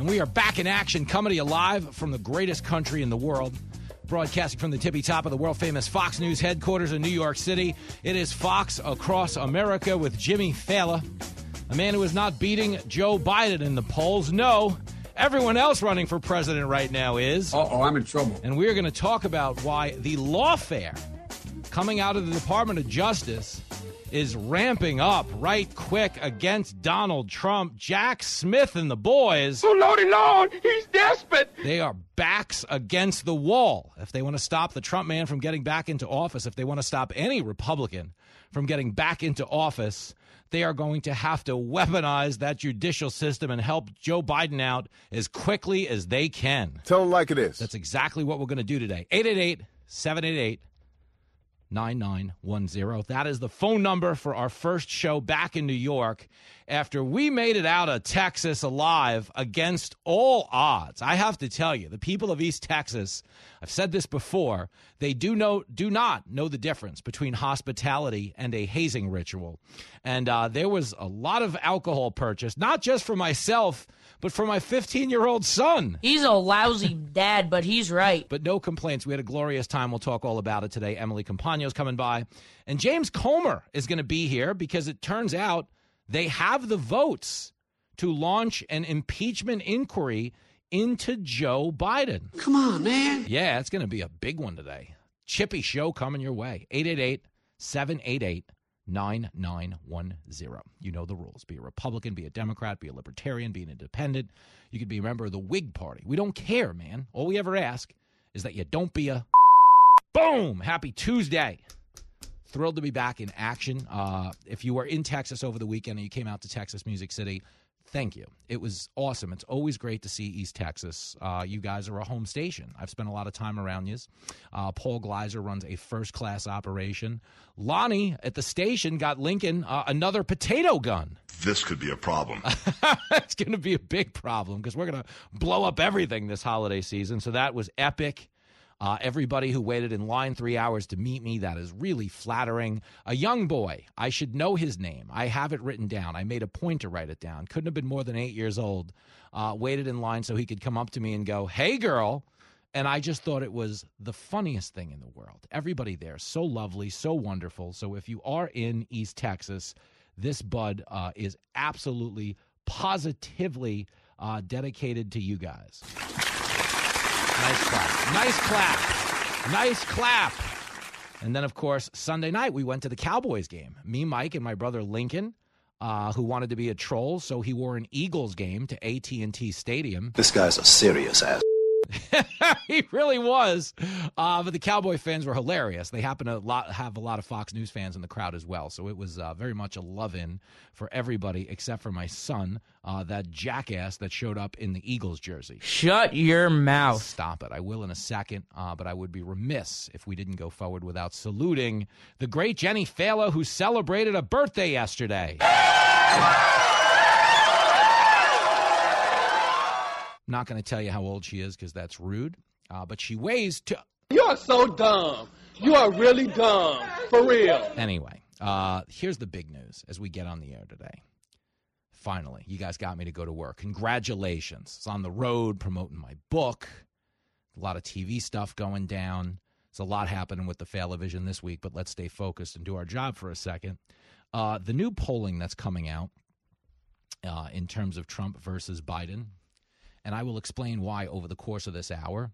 And we are back in action, coming to you live from the greatest country in the world. Broadcasting from the tippy top of the world famous Fox News headquarters in New York City. It is Fox Across America with Jimmy Failla, a man who is not beating Joe Biden in the polls. No, everyone else running for president right now is. Uh oh, I'm in trouble. And we're going to talk about why the lawfare coming out of the Department of Justice is ramping up right quick against Donald Trump. Jack Smith and the boys. Oh, Lordy Lord, he's desperate. They are backs against the wall. If they want to stop the Trump man from getting back into office, if they want to stop any Republican from getting back into office, they are going to have to weaponize that judicial system and help Joe Biden out as quickly as they can. Tell them like it is. That's exactly what we're going to do today. 888 788 9910. That is the phone number for our first show back in New York after we made it out of Texas alive against all odds. I have to tell you, the people of East Texas, I've said this before, they do know do not know the difference between hospitality and a hazing ritual. And uh, there was a lot of alcohol purchased, not just for myself, but for my 15 year old son. He's a lousy dad, but he's right. But no complaints. We had a glorious time. We'll talk all about it today. Emily Compagno's coming by. And James Comer is going to be here because it turns out they have the votes to launch an impeachment inquiry into Joe Biden. Come on, man. Yeah, it's going to be a big one today. Chippy show coming your way. 888 788 9910. You know the rules. Be a Republican, be a Democrat, be a Libertarian, be an independent. You could be a member of the Whig Party. We don't care, man. All we ever ask is that you don't be a. Boom! Happy Tuesday. Thrilled to be back in action. Uh, if you were in Texas over the weekend and you came out to Texas Music City, thank you. It was awesome. It's always great to see East Texas. Uh, you guys are a home station. I've spent a lot of time around you. Uh, Paul Gleiser runs a first class operation. Lonnie at the station got Lincoln uh, another potato gun. This could be a problem. it's going to be a big problem because we're going to blow up everything this holiday season. So that was epic. Uh, everybody who waited in line three hours to meet me, that is really flattering. A young boy, I should know his name. I have it written down. I made a point to write it down. Couldn't have been more than eight years old. Uh, waited in line so he could come up to me and go, Hey, girl. And I just thought it was the funniest thing in the world. Everybody there, so lovely, so wonderful. So if you are in East Texas, this bud uh, is absolutely, positively uh, dedicated to you guys. Nice clap. Nice clap. Nice clap. And then, of course, Sunday night we went to the Cowboys game. Me, Mike, and my brother Lincoln, uh, who wanted to be a troll, so he wore an Eagles game to AT and T Stadium. This guy's a serious ass. he really was. Uh, but the Cowboy fans were hilarious. They happen to lot, have a lot of Fox News fans in the crowd as well. So it was uh, very much a love in for everybody except for my son, uh, that jackass that showed up in the Eagles jersey. Shut your mouth. Stop it. I will in a second, uh, but I would be remiss if we didn't go forward without saluting the great Jenny Failla, who celebrated a birthday yesterday. Not going to tell you how old she is because that's rude. Uh, but she weighs to. You are so dumb. You are really dumb. For real. Anyway, uh, here's the big news as we get on the air today. Finally, you guys got me to go to work. Congratulations. It's on the road promoting my book. A lot of TV stuff going down. There's a lot happening with the Failavision this week, but let's stay focused and do our job for a second. Uh, the new polling that's coming out uh, in terms of Trump versus Biden, and I will explain why over the course of this hour,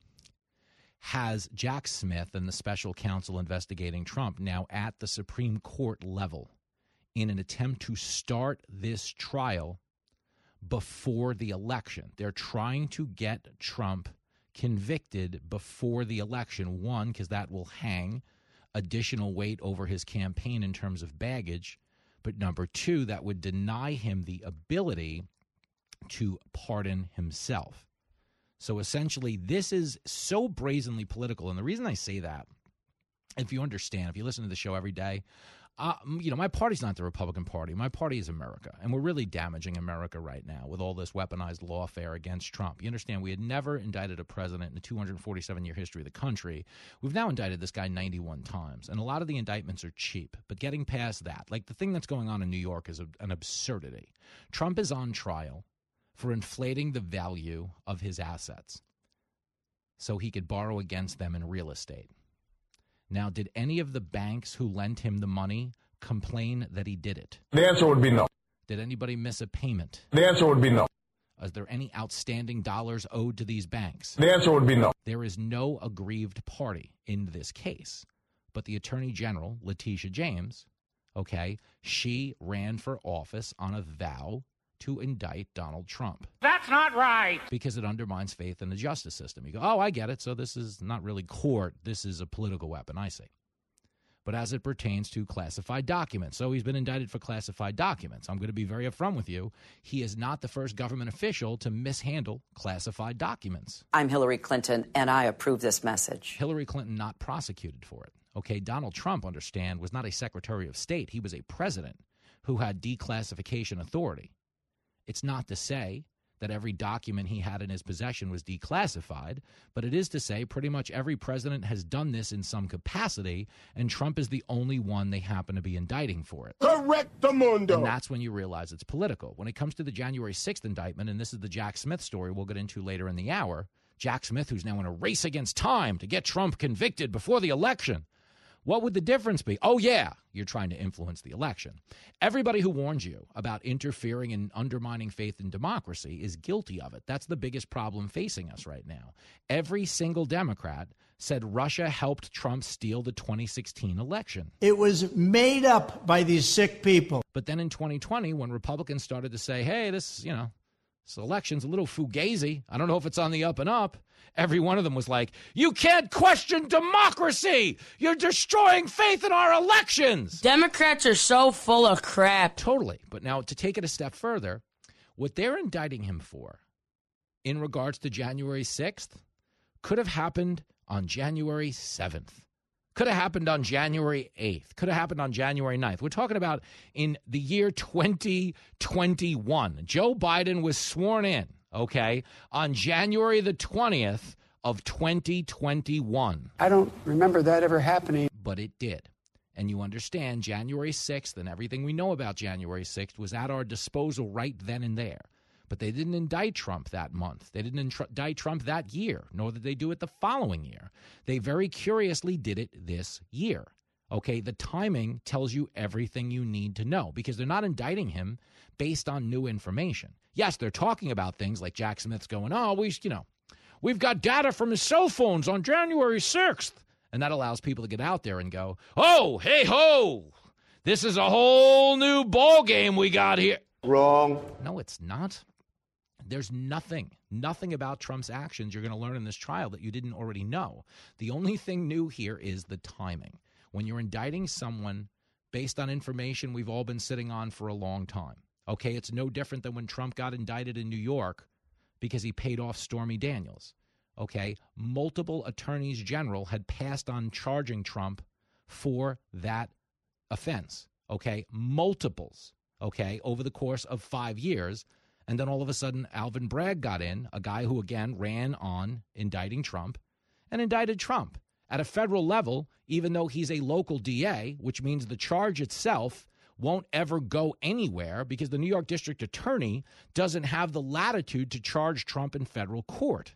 has Jack Smith and the special counsel investigating Trump now at the Supreme Court level in an attempt to start this trial before the election. They're trying to get Trump convicted before the election. One, because that will hang additional weight over his campaign in terms of baggage. But number two, that would deny him the ability to pardon himself. So essentially, this is so brazenly political. And the reason I say that, if you understand, if you listen to the show every day, uh, you know, my party's not the Republican Party. My party is America. And we're really damaging America right now with all this weaponized lawfare against Trump. You understand, we had never indicted a president in the 247 year history of the country. We've now indicted this guy 91 times. And a lot of the indictments are cheap. But getting past that, like the thing that's going on in New York is a, an absurdity. Trump is on trial for inflating the value of his assets so he could borrow against them in real estate. Now, did any of the banks who lent him the money complain that he did it? The answer would be no. Did anybody miss a payment? The answer would be no. Is there any outstanding dollars owed to these banks? The answer would be no. There is no aggrieved party in this case. But the Attorney General, Letitia James, okay, she ran for office on a vow to indict Donald Trump. That's not right. Because it undermines faith in the justice system. You go, oh, I get it. So this is not really court. This is a political weapon, I see. But as it pertains to classified documents, so he's been indicted for classified documents. I'm going to be very upfront with you. He is not the first government official to mishandle classified documents. I'm Hillary Clinton, and I approve this message. Hillary Clinton not prosecuted for it. Okay, Donald Trump, understand, was not a Secretary of State. He was a president who had declassification authority. It's not to say that every document he had in his possession was declassified, but it is to say pretty much every president has done this in some capacity, and Trump is the only one they happen to be indicting for it. Correct the mundo. And that's when you realize it's political. When it comes to the January 6th indictment, and this is the Jack Smith story we'll get into later in the hour, Jack Smith, who's now in a race against time to get Trump convicted before the election. What would the difference be? Oh, yeah, you're trying to influence the election. Everybody who warns you about interfering and undermining faith in democracy is guilty of it. That's the biggest problem facing us right now. Every single Democrat said Russia helped Trump steal the 2016 election. It was made up by these sick people. But then in 2020, when Republicans started to say, hey, this, you know, this election's a little fugazi, I don't know if it's on the up and up, every one of them was like, You can't question democracy. You're destroying faith in our elections. Democrats are so full of crap. Totally. But now to take it a step further, what they're indicting him for in regards to January 6th could have happened on January 7th. Could have happened on January 8th. Could have happened on January 9th. We're talking about in the year 2021. Joe Biden was sworn in, okay, on January the 20th of 2021. I don't remember that ever happening. But it did. And you understand January 6th and everything we know about January 6th was at our disposal right then and there. But they didn't indict Trump that month. They didn't indict Trump that year, nor did they do it the following year. They very curiously did it this year. Okay, the timing tells you everything you need to know because they're not indicting him based on new information. Yes, they're talking about things like Jack Smith's going, oh, we, you know, we've got data from his cell phones on January 6th. And that allows people to get out there and go, oh, hey ho, this is a whole new ball game we got here. Wrong. No, it's not. There's nothing, nothing about Trump's actions you're going to learn in this trial that you didn't already know. The only thing new here is the timing. When you're indicting someone based on information we've all been sitting on for a long time, okay, it's no different than when Trump got indicted in New York because he paid off Stormy Daniels. Okay, multiple attorneys general had passed on charging Trump for that offense. Okay, multiples. Okay, over the course of five years. And then all of a sudden, Alvin Bragg got in, a guy who again ran on indicting Trump and indicted Trump at a federal level, even though he's a local DA, which means the charge itself won't ever go anywhere because the New York District Attorney doesn't have the latitude to charge Trump in federal court.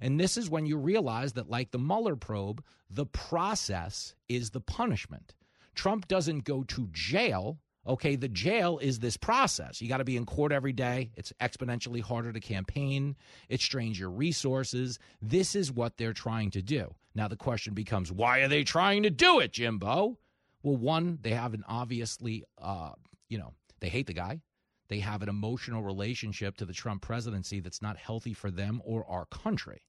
And this is when you realize that, like the Mueller probe, the process is the punishment. Trump doesn't go to jail Okay, the jail is this process. You got to be in court every day. It's exponentially harder to campaign. It strains your resources. This is what they're trying to do. Now, the question becomes why are they trying to do it, Jimbo? Well, one, they have an obviously, uh, you know, they hate the guy. They have an emotional relationship to the Trump presidency that's not healthy for them or our country.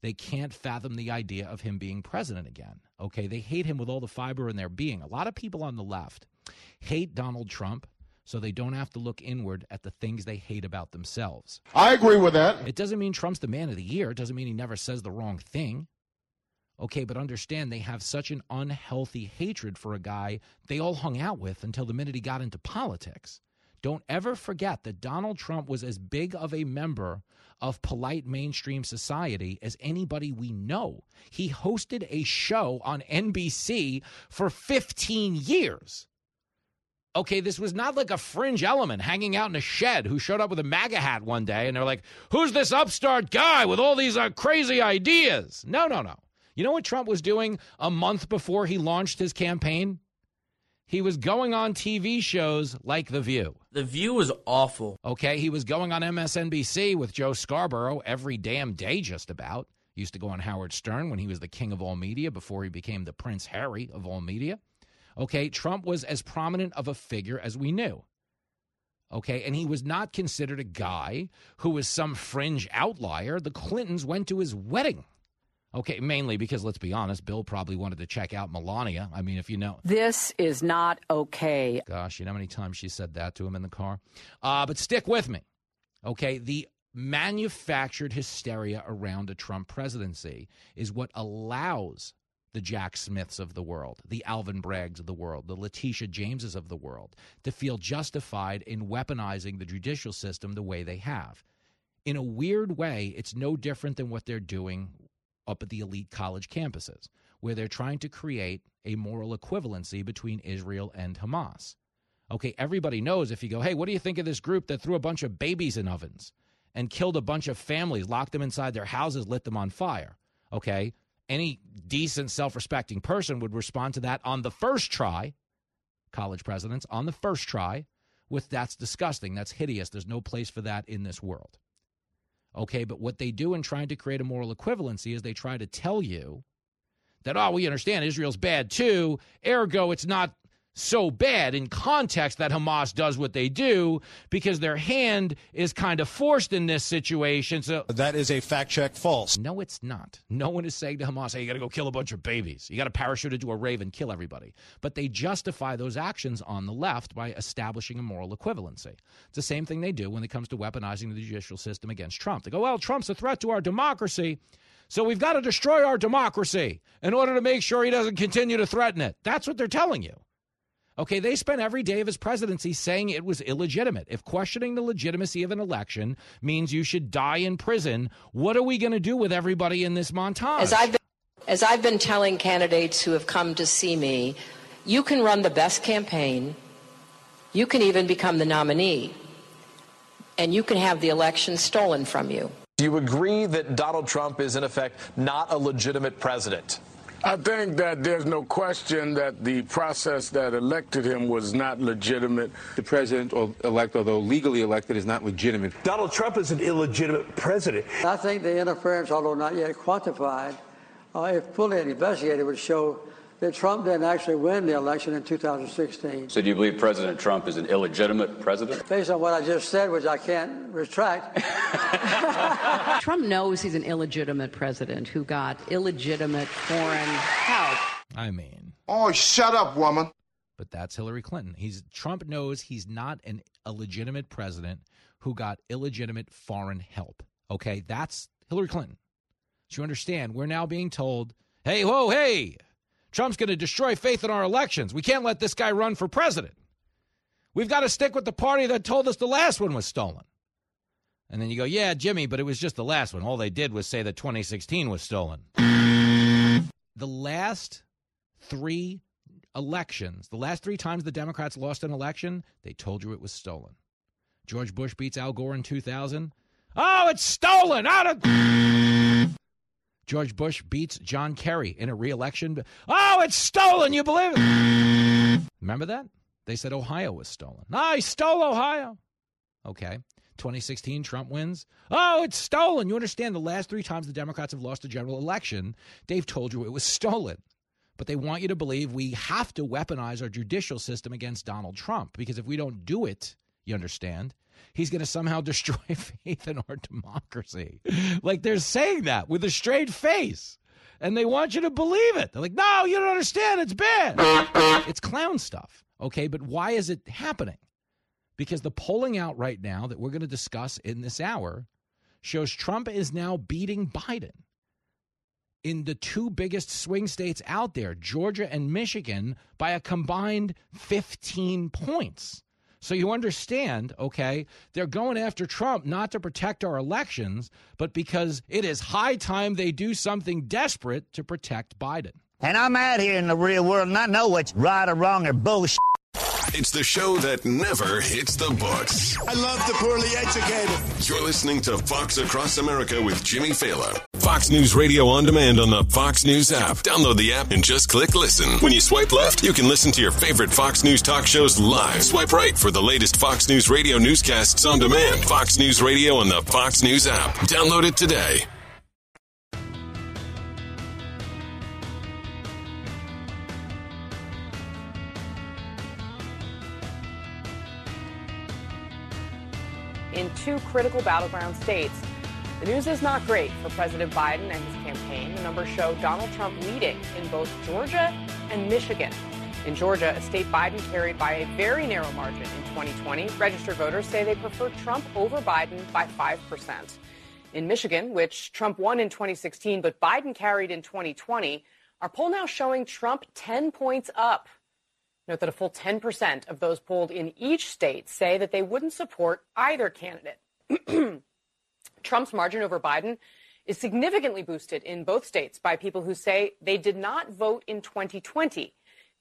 They can't fathom the idea of him being president again. Okay, they hate him with all the fiber in their being. A lot of people on the left hate Donald Trump so they don't have to look inward at the things they hate about themselves. I agree with that. It doesn't mean Trump's the man of the year. It doesn't mean he never says the wrong thing. Okay, but understand they have such an unhealthy hatred for a guy they all hung out with until the minute he got into politics. Don't ever forget that Donald Trump was as big of a member of polite mainstream society as anybody we know. He hosted a show on NBC for 15 years. Okay, this was not like a fringe element hanging out in a shed who showed up with a MAGA hat one day and they're like, who's this upstart guy with all these uh, crazy ideas? No, no, no. You know what Trump was doing a month before he launched his campaign? He was going on TV shows like The View. The View was awful. Okay, he was going on MSNBC with Joe Scarborough every damn day, just about. Used to go on Howard Stern when he was the king of all media before he became the Prince Harry of all media. Okay, Trump was as prominent of a figure as we knew. Okay, and he was not considered a guy who was some fringe outlier. The Clintons went to his wedding. Okay, mainly because let's be honest, Bill probably wanted to check out Melania. I mean, if you know. This is not okay. Gosh, you know how many times she said that to him in the car? Uh, but stick with me. Okay, the manufactured hysteria around a Trump presidency is what allows the Jack Smiths of the world, the Alvin Braggs of the world, the Letitia Jameses of the world to feel justified in weaponizing the judicial system the way they have. In a weird way, it's no different than what they're doing up at the elite college campuses, where they're trying to create a moral equivalency between Israel and Hamas. Okay, everybody knows if you go, hey, what do you think of this group that threw a bunch of babies in ovens and killed a bunch of families, locked them inside their houses, lit them on fire? Okay, any decent, self respecting person would respond to that on the first try, college presidents, on the first try, with that's disgusting, that's hideous, there's no place for that in this world. Okay, but what they do in trying to create a moral equivalency is they try to tell you that, oh, we understand Israel's bad too, ergo, it's not so bad in context that Hamas does what they do because their hand is kind of forced in this situation. So that is a fact check false. No, it's not. No one is saying to Hamas, hey, you got to go kill a bunch of babies. You got to parachute into a rave and kill everybody. But they justify those actions on the left by establishing a moral equivalency. It's the same thing they do when it comes to weaponizing the judicial system against Trump. They go, well, Trump's a threat to our democracy. So we've got to destroy our democracy in order to make sure he doesn't continue to threaten it. That's what they're telling you. Okay, they spent every day of his presidency saying it was illegitimate. If questioning the legitimacy of an election means you should die in prison, what are we going to do with everybody in this montage? As I've been, as I've been telling candidates who have come to see me, you can run the best campaign, you can even become the nominee, and you can have the election stolen from you. Do you agree that Donald Trump is, in effect, not a legitimate president? I think that there's no question that the process that elected him was not legitimate. The president elect, although legally elected, is not legitimate. Donald Trump is an illegitimate president. I think the interference, although not yet quantified, uh, if fully investigated, would show that Trump didn't actually win the election in 2016. So do you believe President Trump is an illegitimate president? Based on what I just said, which I can't retract. Trump knows he's an illegitimate president who got illegitimate foreign help. I mean. Oh, shut up, woman. But that's Hillary Clinton. He's Trump knows he's not an, a legitimate president who got illegitimate foreign help. Okay, that's Hillary Clinton. So you understand, we're now being told, hey, whoa, hey, Trump's going to destroy faith in our elections. We can't let this guy run for president. We've got to stick with the party that told us the last one was stolen. And then you go, yeah, Jimmy, but it was just the last one. All they did was say that 2016 was stolen. the last three elections, the last three times the Democrats lost an election, they told you it was stolen. George Bush beats Al Gore in 2000. Oh, it's stolen out of. George Bush beats John Kerry in a reelection. Oh, it's stolen. You believe it? Remember that? They said Ohio was stolen. Ah, he stole Ohio. Okay. 2016, Trump wins. Oh, it's stolen. You understand the last three times the Democrats have lost a general election, they've told you it was stolen. But they want you to believe we have to weaponize our judicial system against Donald Trump because if we don't do it, you understand, he's going to somehow destroy faith in our democracy. like they're saying that with a straight face. And they want you to believe it. They're like, no, you don't understand. It's bad. it's clown stuff. Okay, but why is it happening? because the polling out right now that we're going to discuss in this hour shows Trump is now beating Biden in the two biggest swing states out there, Georgia and Michigan, by a combined 15 points. So you understand, okay, they're going after Trump not to protect our elections, but because it is high time they do something desperate to protect Biden. And I'm out here in the real world and I know what's right or wrong or bullshit. It's the show that never hits the books. I love the poorly educated. You're listening to Fox Across America with Jimmy Failla. Fox News Radio on demand on the Fox News app. Download the app and just click listen. When you swipe left, you can listen to your favorite Fox News talk shows live. Swipe right for the latest Fox News Radio newscasts on demand. Fox News Radio on the Fox News app. Download it today. Two critical battleground states. The news is not great for President Biden and his campaign. The numbers show Donald Trump leading in both Georgia and Michigan. In Georgia, a state Biden carried by a very narrow margin in 2020, registered voters say they prefer Trump over Biden by 5%. In Michigan, which Trump won in 2016 but Biden carried in 2020, our poll now showing Trump 10 points up. Note that a full 10% of those polled in each state say that they wouldn't support either candidate. Trump's margin over Biden is significantly boosted in both states by people who say they did not vote in 2020.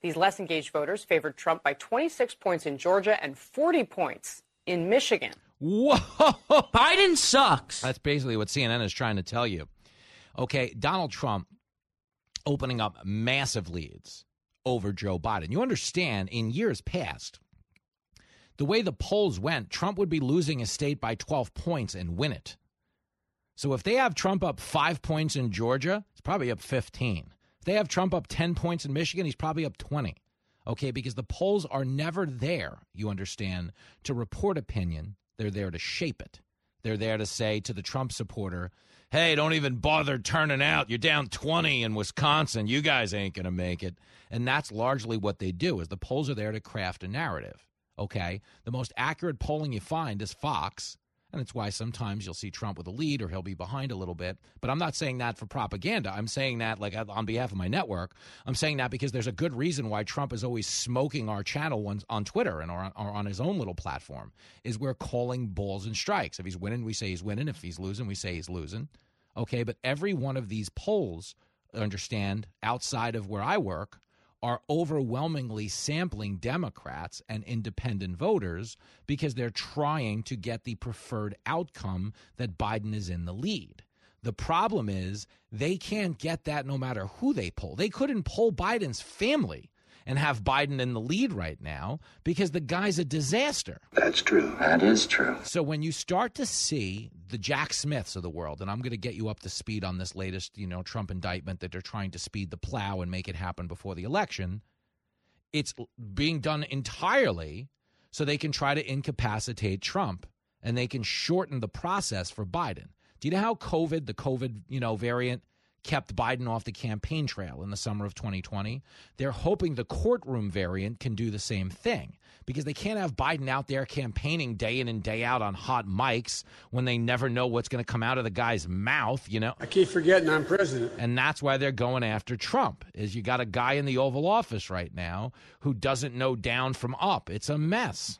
These less engaged voters favored Trump by 26 points in Georgia and 40 points in Michigan. Whoa! Biden sucks. That's basically what CNN is trying to tell you. Okay, Donald Trump opening up massive leads over Joe Biden. You understand, in years past, the way the polls went, Trump would be losing a state by 12 points and win it. So if they have Trump up five points in Georgia, it's probably up 15. If they have Trump up 10 points in Michigan, he's probably up 20. Okay, because the polls are never there, you understand, to report opinion. They're there to shape it. They're there to say to the Trump supporter, hey, don't even bother turning out. You're down 20 in Wisconsin. You guys ain't going to make it. And that's largely what they do is the polls are there to craft a narrative. Okay? The most accurate polling you find is Fox, and it's why sometimes you'll see Trump with a lead or he'll be behind a little bit. But I'm not saying that for propaganda. I'm saying that like on behalf of my network. I'm saying that because there's a good reason why Trump is always smoking our channel on, on Twitter and or on, or on his own little platform is we're calling balls and strikes. If he's winning, we say he's winning. If he's losing, we say he's losing. Okay, but every one of these polls, understand, outside of where I work, are overwhelmingly sampling Democrats and independent voters because they're trying to get the preferred outcome that Biden is in the lead. The problem is they can't get that no matter who they poll. They couldn't poll Biden's family and have Biden in the lead right now because the guy's a disaster. That's true. That is true. So when you start to see the Jack Smiths of the world, and I'm going to get you up to speed on this latest, you know, Trump indictment that they're trying to speed the plow and make it happen before the election, it's being done entirely so they can try to incapacitate Trump and they can shorten the process for Biden. Do you know how COVID, the COVID, you know, variant kept Biden off the campaign trail in the summer of 2020. They're hoping the courtroom variant can do the same thing because they can't have Biden out there campaigning day in and day out on hot mics when they never know what's going to come out of the guy's mouth, you know. I keep forgetting I'm president. And that's why they're going after Trump. Is you got a guy in the Oval Office right now who doesn't know down from up. It's a mess.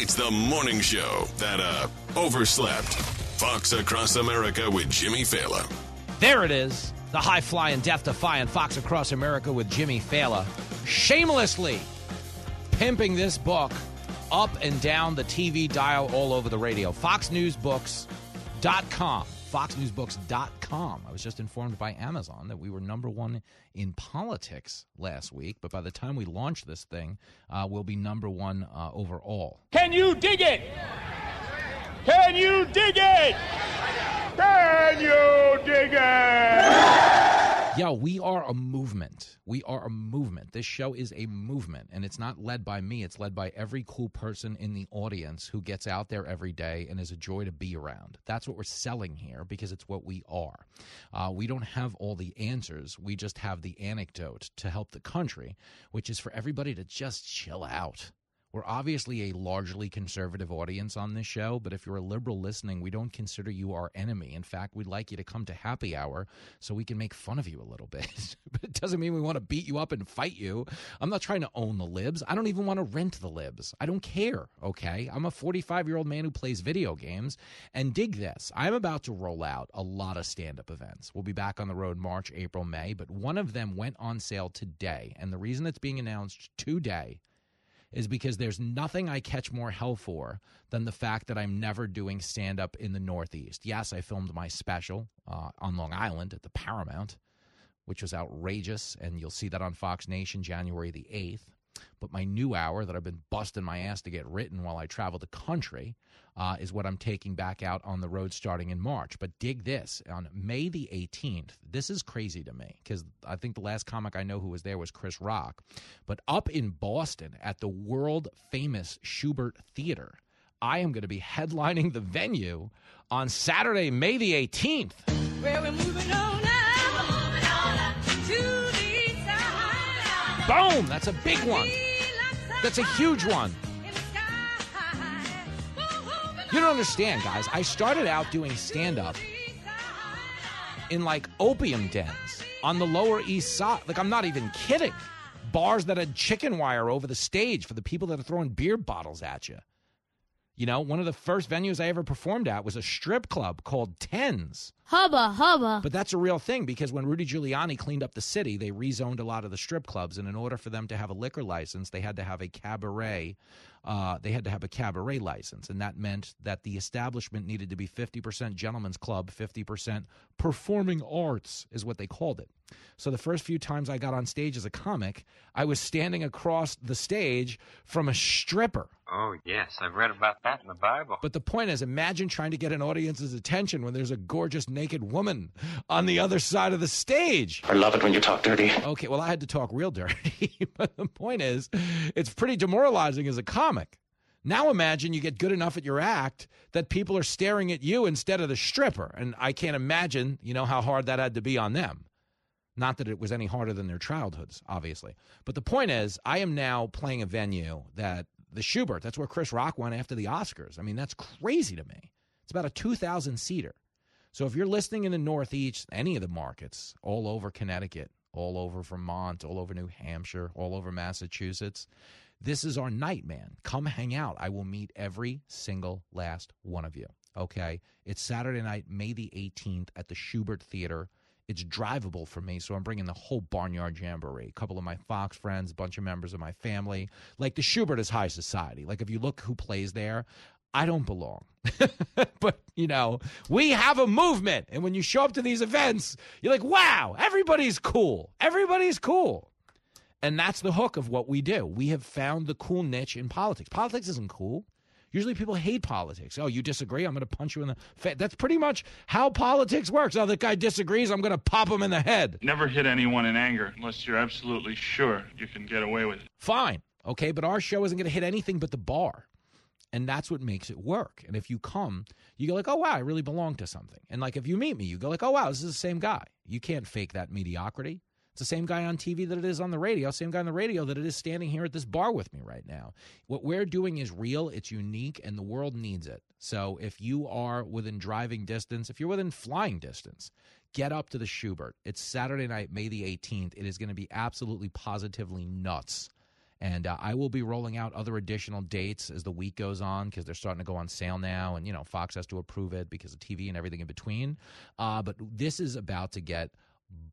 It's the morning show that uh overslept. Fox Across America with Jimmy Failla. There it is. The high flying, death defying Fox Across America with Jimmy Failla. Shamelessly pimping this book up and down the TV dial all over the radio. FoxNewsBooks.com. FoxNewsBooks.com. I was just informed by Amazon that we were number one in politics last week, but by the time we launch this thing, uh, we'll be number one uh, overall. Can you dig it? Can you dig it? Can you dig it? Yo, we are a movement. We are a movement. This show is a movement, and it's not led by me. It's led by every cool person in the audience who gets out there every day and is a joy to be around. That's what we're selling here because it's what we are. Uh, we don't have all the answers. We just have the anecdote to help the country, which is for everybody to just chill out. We're obviously a largely conservative audience on this show, but if you're a liberal listening, we don't consider you our enemy. In fact, we'd like you to come to happy hour so we can make fun of you a little bit. but it doesn't mean we want to beat you up and fight you. I'm not trying to own the libs. I don't even want to rent the libs. I don't care, okay? I'm a 45 year old man who plays video games. And dig this I'm about to roll out a lot of stand up events. We'll be back on the road March, April, May, but one of them went on sale today. And the reason it's being announced today is because there's nothing I catch more hell for than the fact that I'm never doing stand up in the Northeast. Yes, I filmed my special uh, on Long Island at the Paramount, which was outrageous, and you'll see that on Fox Nation January the 8th. But my new hour that I've been busting my ass to get written while I travel the country uh, is what I'm taking back out on the road starting in March. But dig this on May the 18th. This is crazy to me because I think the last comic I know who was there was Chris Rock. But up in Boston at the world famous Shubert Theater, I am going to be headlining the venue on Saturday, May the 18th. Boom! That's a big one. That's a huge one. You don't understand, guys. I started out doing stand up in like opium dens on the Lower East Side. Like, I'm not even kidding. Bars that had chicken wire over the stage for the people that are throwing beer bottles at you. You know, one of the first venues I ever performed at was a strip club called Tens. Hubba, hubba. But that's a real thing because when Rudy Giuliani cleaned up the city, they rezoned a lot of the strip clubs. And in order for them to have a liquor license, they had to have a cabaret. Uh, they had to have a cabaret license. And that meant that the establishment needed to be 50% gentlemen's club, 50% performing arts, is what they called it. So the first few times I got on stage as a comic, I was standing across the stage from a stripper. Oh, yes. I've read about that in the Bible. But the point is, imagine trying to get an audience's attention when there's a gorgeous naked woman on the other side of the stage. I love it when you talk dirty. Okay, well, I had to talk real dirty. but the point is, it's pretty demoralizing as a comic. Now imagine you get good enough at your act that people are staring at you instead of the stripper. And I can't imagine, you know, how hard that had to be on them. Not that it was any harder than their childhoods, obviously. But the point is, I am now playing a venue that the Shubert, that's where Chris Rock went after the Oscars. I mean, that's crazy to me. It's about a 2,000 seater. So if you're listening in the Northeast, any of the markets, all over Connecticut, all over Vermont, all over New Hampshire, all over Massachusetts, this is our night, man. Come hang out. I will meet every single last one of you. Okay. It's Saturday night, May the 18th at the Shubert Theater. It's drivable for me, so I'm bringing the whole Barnyard Jamboree. A couple of my Fox friends, a bunch of members of my family. Like the Shubert is high society. Like if you look who plays there, I don't belong. but, you know, we have a movement. And when you show up to these events, you're like, wow, everybody's cool. Everybody's cool. And that's the hook of what we do. We have found the cool niche in politics. Politics isn't cool. Usually people hate politics. Oh, you disagree? I'm going to punch you in the face. That's pretty much how politics works. Oh, the guy disagrees. I'm going to pop him in the head. Never hit anyone in anger unless you're absolutely sure you can get away with it. Fine. Okay, but our show isn't going to hit anything but the bar. And that's what makes it work. And if you come, you go like, oh wow, I really belong to something. And like if you meet me, you go like, oh wow, this is the same guy. You can't fake that mediocrity. It's the same guy on TV that it is on the radio, same guy on the radio that it is standing here at this bar with me right now. What we're doing is real, it's unique, and the world needs it. So if you are within driving distance, if you're within flying distance, get up to the Shubert. It's Saturday night, May the 18th. It is going to be absolutely positively nuts. And uh, I will be rolling out other additional dates as the week goes on because they're starting to go on sale now. And, you know, Fox has to approve it because of TV and everything in between. Uh, but this is about to get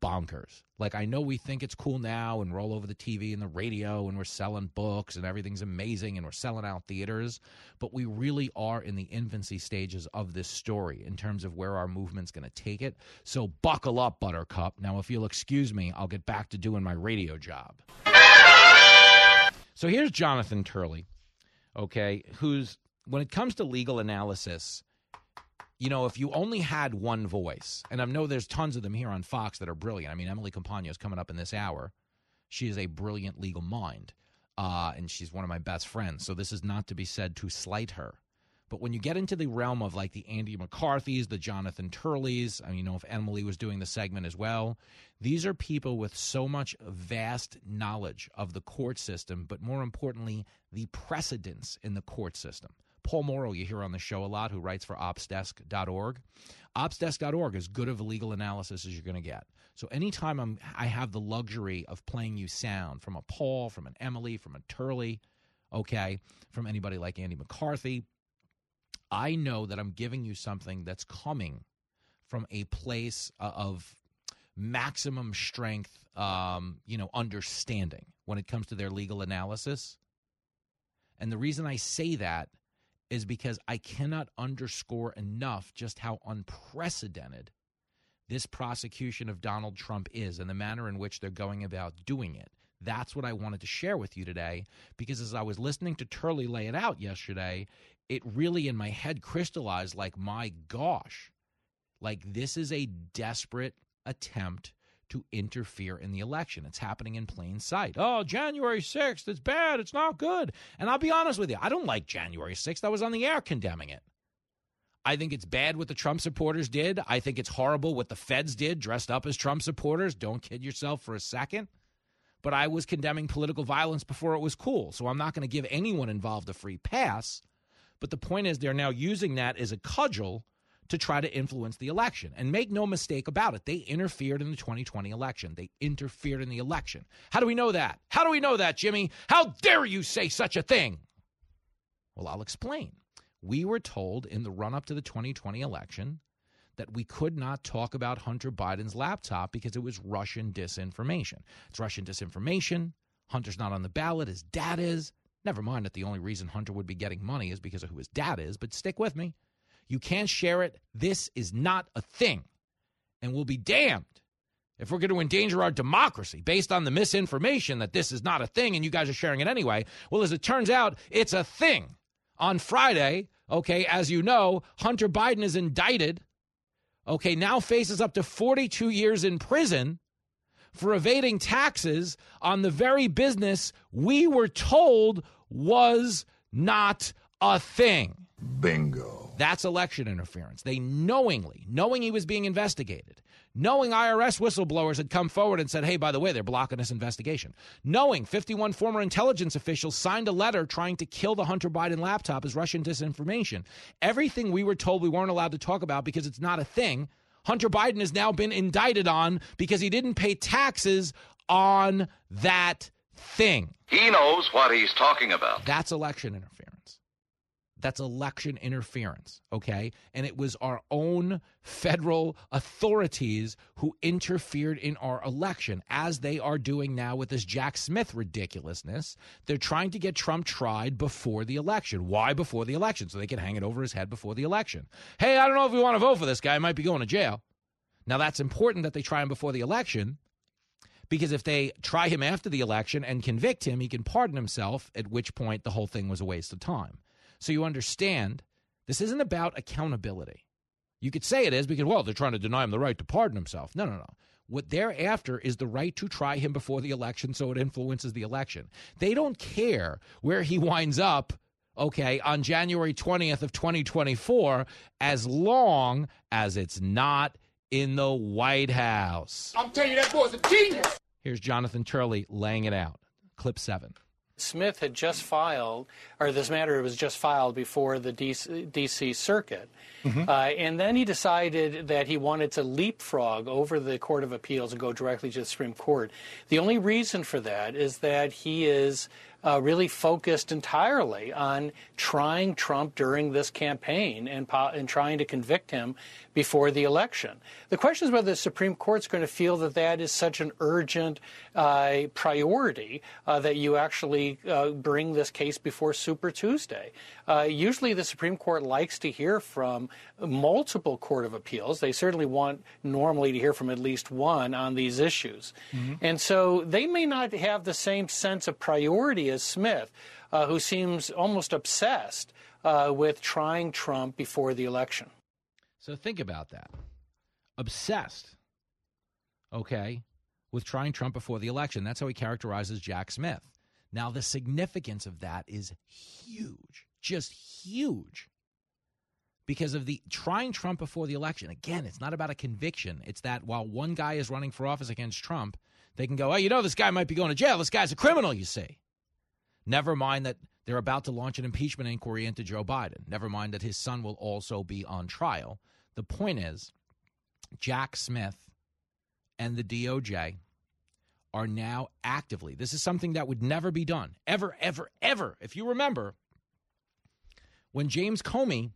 bonkers. Like I know we think it's cool now and roll over the TV and the radio and we're selling books and everything's amazing and we're selling out theaters, but we really are in the infancy stages of this story in terms of where our movement's going to take it. So buckle up, Buttercup. Now, if you'll excuse me, I'll get back to doing my radio job. So here's Jonathan Turley, okay, who's when it comes to legal analysis, you know, if you only had one voice, and I know there's tons of them here on Fox that are brilliant. I mean, Emily Compagno is coming up in this hour. She is a brilliant legal mind, uh, and she's one of my best friends. So this is not to be said to slight her. But when you get into the realm of like the Andy McCarthy's, the Jonathan Turleys, I mean, you know, if Emily was doing the segment as well, these are people with so much vast knowledge of the court system, but more importantly, the precedents in the court system. Paul Mauro, you hear on the show a lot, who writes for opsdesk.org. Opsdesk.org is good of legal analysis as you're going to get. So anytime I'm, I have the luxury of playing you sound from a Paul, from an Emily, from a Turley, okay, from anybody like Andy McCarthy, I know that I'm giving you something that's coming from a place of maximum strength, um, you know, understanding when it comes to their legal analysis. And the reason I say that is because I cannot underscore enough just how unprecedented this prosecution of Donald Trump is and the manner in which they're going about doing it. That's what I wanted to share with you today because as I was listening to Turley lay it out yesterday, it really in my head crystallized like, my gosh, like this is a desperate attempt to interfere in the election. It's happening in plain sight. Oh, January 6th, it's bad, it's not good. And I'll be honest with you, I don't like January 6th. I was on the air condemning it. I think it's bad what the Trump supporters did. I think it's horrible what the feds did, dressed up as Trump supporters. Don't kid yourself for a second. But I was condemning political violence before it was cool. So I'm not going to give anyone involved a free pass. But the point is, they're now using that as a cudgel to try to influence the election. And make no mistake about it, they interfered in the 2020 election. They interfered in the election. How do we know that? How do we know that, Jimmy? How dare you say such a thing? Well, I'll explain. We were told in the run up to the 2020 election that we could not talk about Hunter Biden's laptop because it was Russian disinformation. It's Russian disinformation. Hunter's not on the ballot. His dad is. Never mind that the only reason Hunter would be getting money is because of who his dad is, but stick with me. You can't share it. This is not a thing. And we'll be damned if we're going to endanger our democracy based on the misinformation that this is not a thing and you guys are sharing it anyway. Well, as it turns out, it's a thing. On Friday, okay, as you know, Hunter Biden is indicted, okay, now faces up to 42 years in prison for evading taxes on the very business we were told was not a thing. Bingo. That's election interference. They knowingly, knowing he was being investigated, knowing IRS whistleblowers had come forward and said, hey, by the way, they're blocking this investigation, knowing 51 former intelligence officials signed a letter trying to kill the Hunter Biden laptop as Russian disinformation. Everything we were told we weren't allowed to talk about because it's not a thing, Hunter Biden has now been indicted on because he didn't pay taxes on that thing. He knows what he's talking about. That's election interference. That's election interference, okay? And it was our own federal authorities who interfered in our election, as they are doing now with this Jack Smith ridiculousness. They're trying to get Trump tried before the election. Why before the election? So they can hang it over his head before the election. Hey, I don't know if we want to vote for this guy. He might be going to jail. Now, that's important that they try him before the election because if they try him after the election and convict him, he can pardon himself, at which point the whole thing was a waste of time. So you understand this isn't about accountability. You could say it is because, well, they're trying to deny him the right to pardon himself. No, no, no. What they're after is the right to try him before the election so it influences the election. They don't care where he winds up, okay, on January 20th of 2024 as long as it's not in the White House. I'm telling you, that boy's a genius. Here's Jonathan Turley laying it out. Clip seven. Smith had just filed, or this matter was just filed before the DC, DC Circuit. Mm-hmm. Uh, and then he decided that he wanted to leapfrog over the Court of Appeals and go directly to the Supreme Court. The only reason for that is that he is uh, really focused entirely on trying Trump during this campaign and, and trying to convict him before the election. The question is whether the Supreme Court's going to feel that that is such an urgent uh, priority uh, that you actually uh, bring this case before Super Tuesday. Uh, usually, the Supreme Court likes to hear from multiple court of appeals. They certainly want normally to hear from at least one on these issues, mm-hmm. and so they may not have the same sense of priority as Smith, uh, who seems almost obsessed uh, with trying Trump before the election. So think about that. Obsessed, okay, with trying Trump before the election. That's how he characterizes Jack Smith. Now, the significance of that is huge, just huge. Because of the trying Trump before the election. Again, it's not about a conviction. It's that while one guy is running for office against Trump, they can go, oh, you know, this guy might be going to jail. This guy's a criminal, you see. Never mind that they're about to launch an impeachment inquiry into Joe Biden. Never mind that his son will also be on trial. The point is, Jack Smith and the DOJ are now actively, this is something that would never be done, ever, ever, ever. If you remember, when James Comey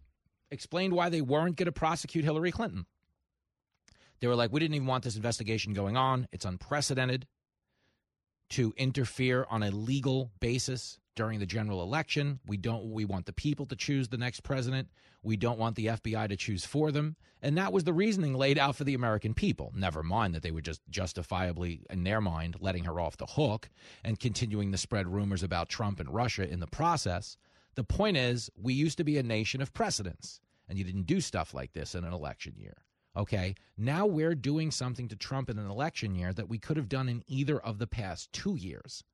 explained why they weren't going to prosecute Hillary Clinton, they were like, we didn't even want this investigation going on. It's unprecedented to interfere on a legal basis during the general election. We don't we want the people to choose the next president. We don't want the FBI to choose for them. And that was the reasoning laid out for the American people. Never mind that they were just justifiably in their mind letting her off the hook and continuing to spread rumors about Trump and Russia in the process. The point is, we used to be a nation of precedents, and you didn't do stuff like this in an election year. Okay. Now we're doing something to Trump in an election year that we could have done in either of the past two years.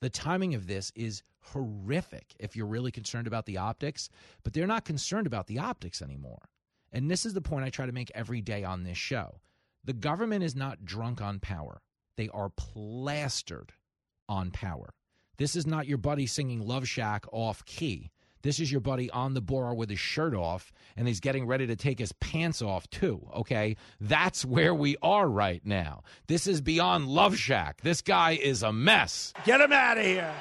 The timing of this is horrific if you're really concerned about the optics, but they're not concerned about the optics anymore. And this is the point I try to make every day on this show. The government is not drunk on power, they are plastered on power. This is not your buddy singing Love Shack off key. This is your buddy on the bar with his shirt off, and he's getting ready to take his pants off, too. Okay. That's where we are right now. This is beyond Love Shack. This guy is a mess. Get him out of here.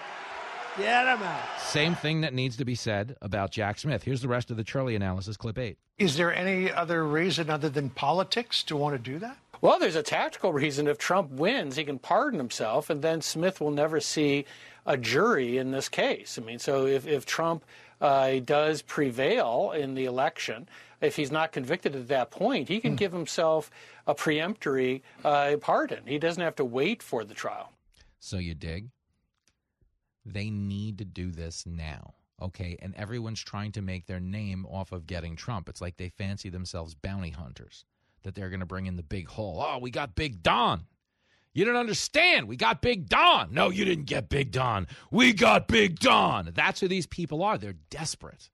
Get him out. Same thing that needs to be said about Jack Smith. Here's the rest of the Turley analysis, clip eight. Is there any other reason other than politics to want to do that? Well, there's a tactical reason. If Trump wins, he can pardon himself, and then Smith will never see a jury in this case. I mean, so if, if Trump uh, does prevail in the election, if he's not convicted at that point, he can mm. give himself a preemptory uh, pardon. He doesn't have to wait for the trial. So you dig? They need to do this now. Okay. And everyone's trying to make their name off of getting Trump. It's like they fancy themselves bounty hunters, that they're going to bring in the big haul. Oh, we got Big Don. You don't understand. We got Big Don. No, you didn't get Big Don. We got Big Don. That's who these people are. They're desperate.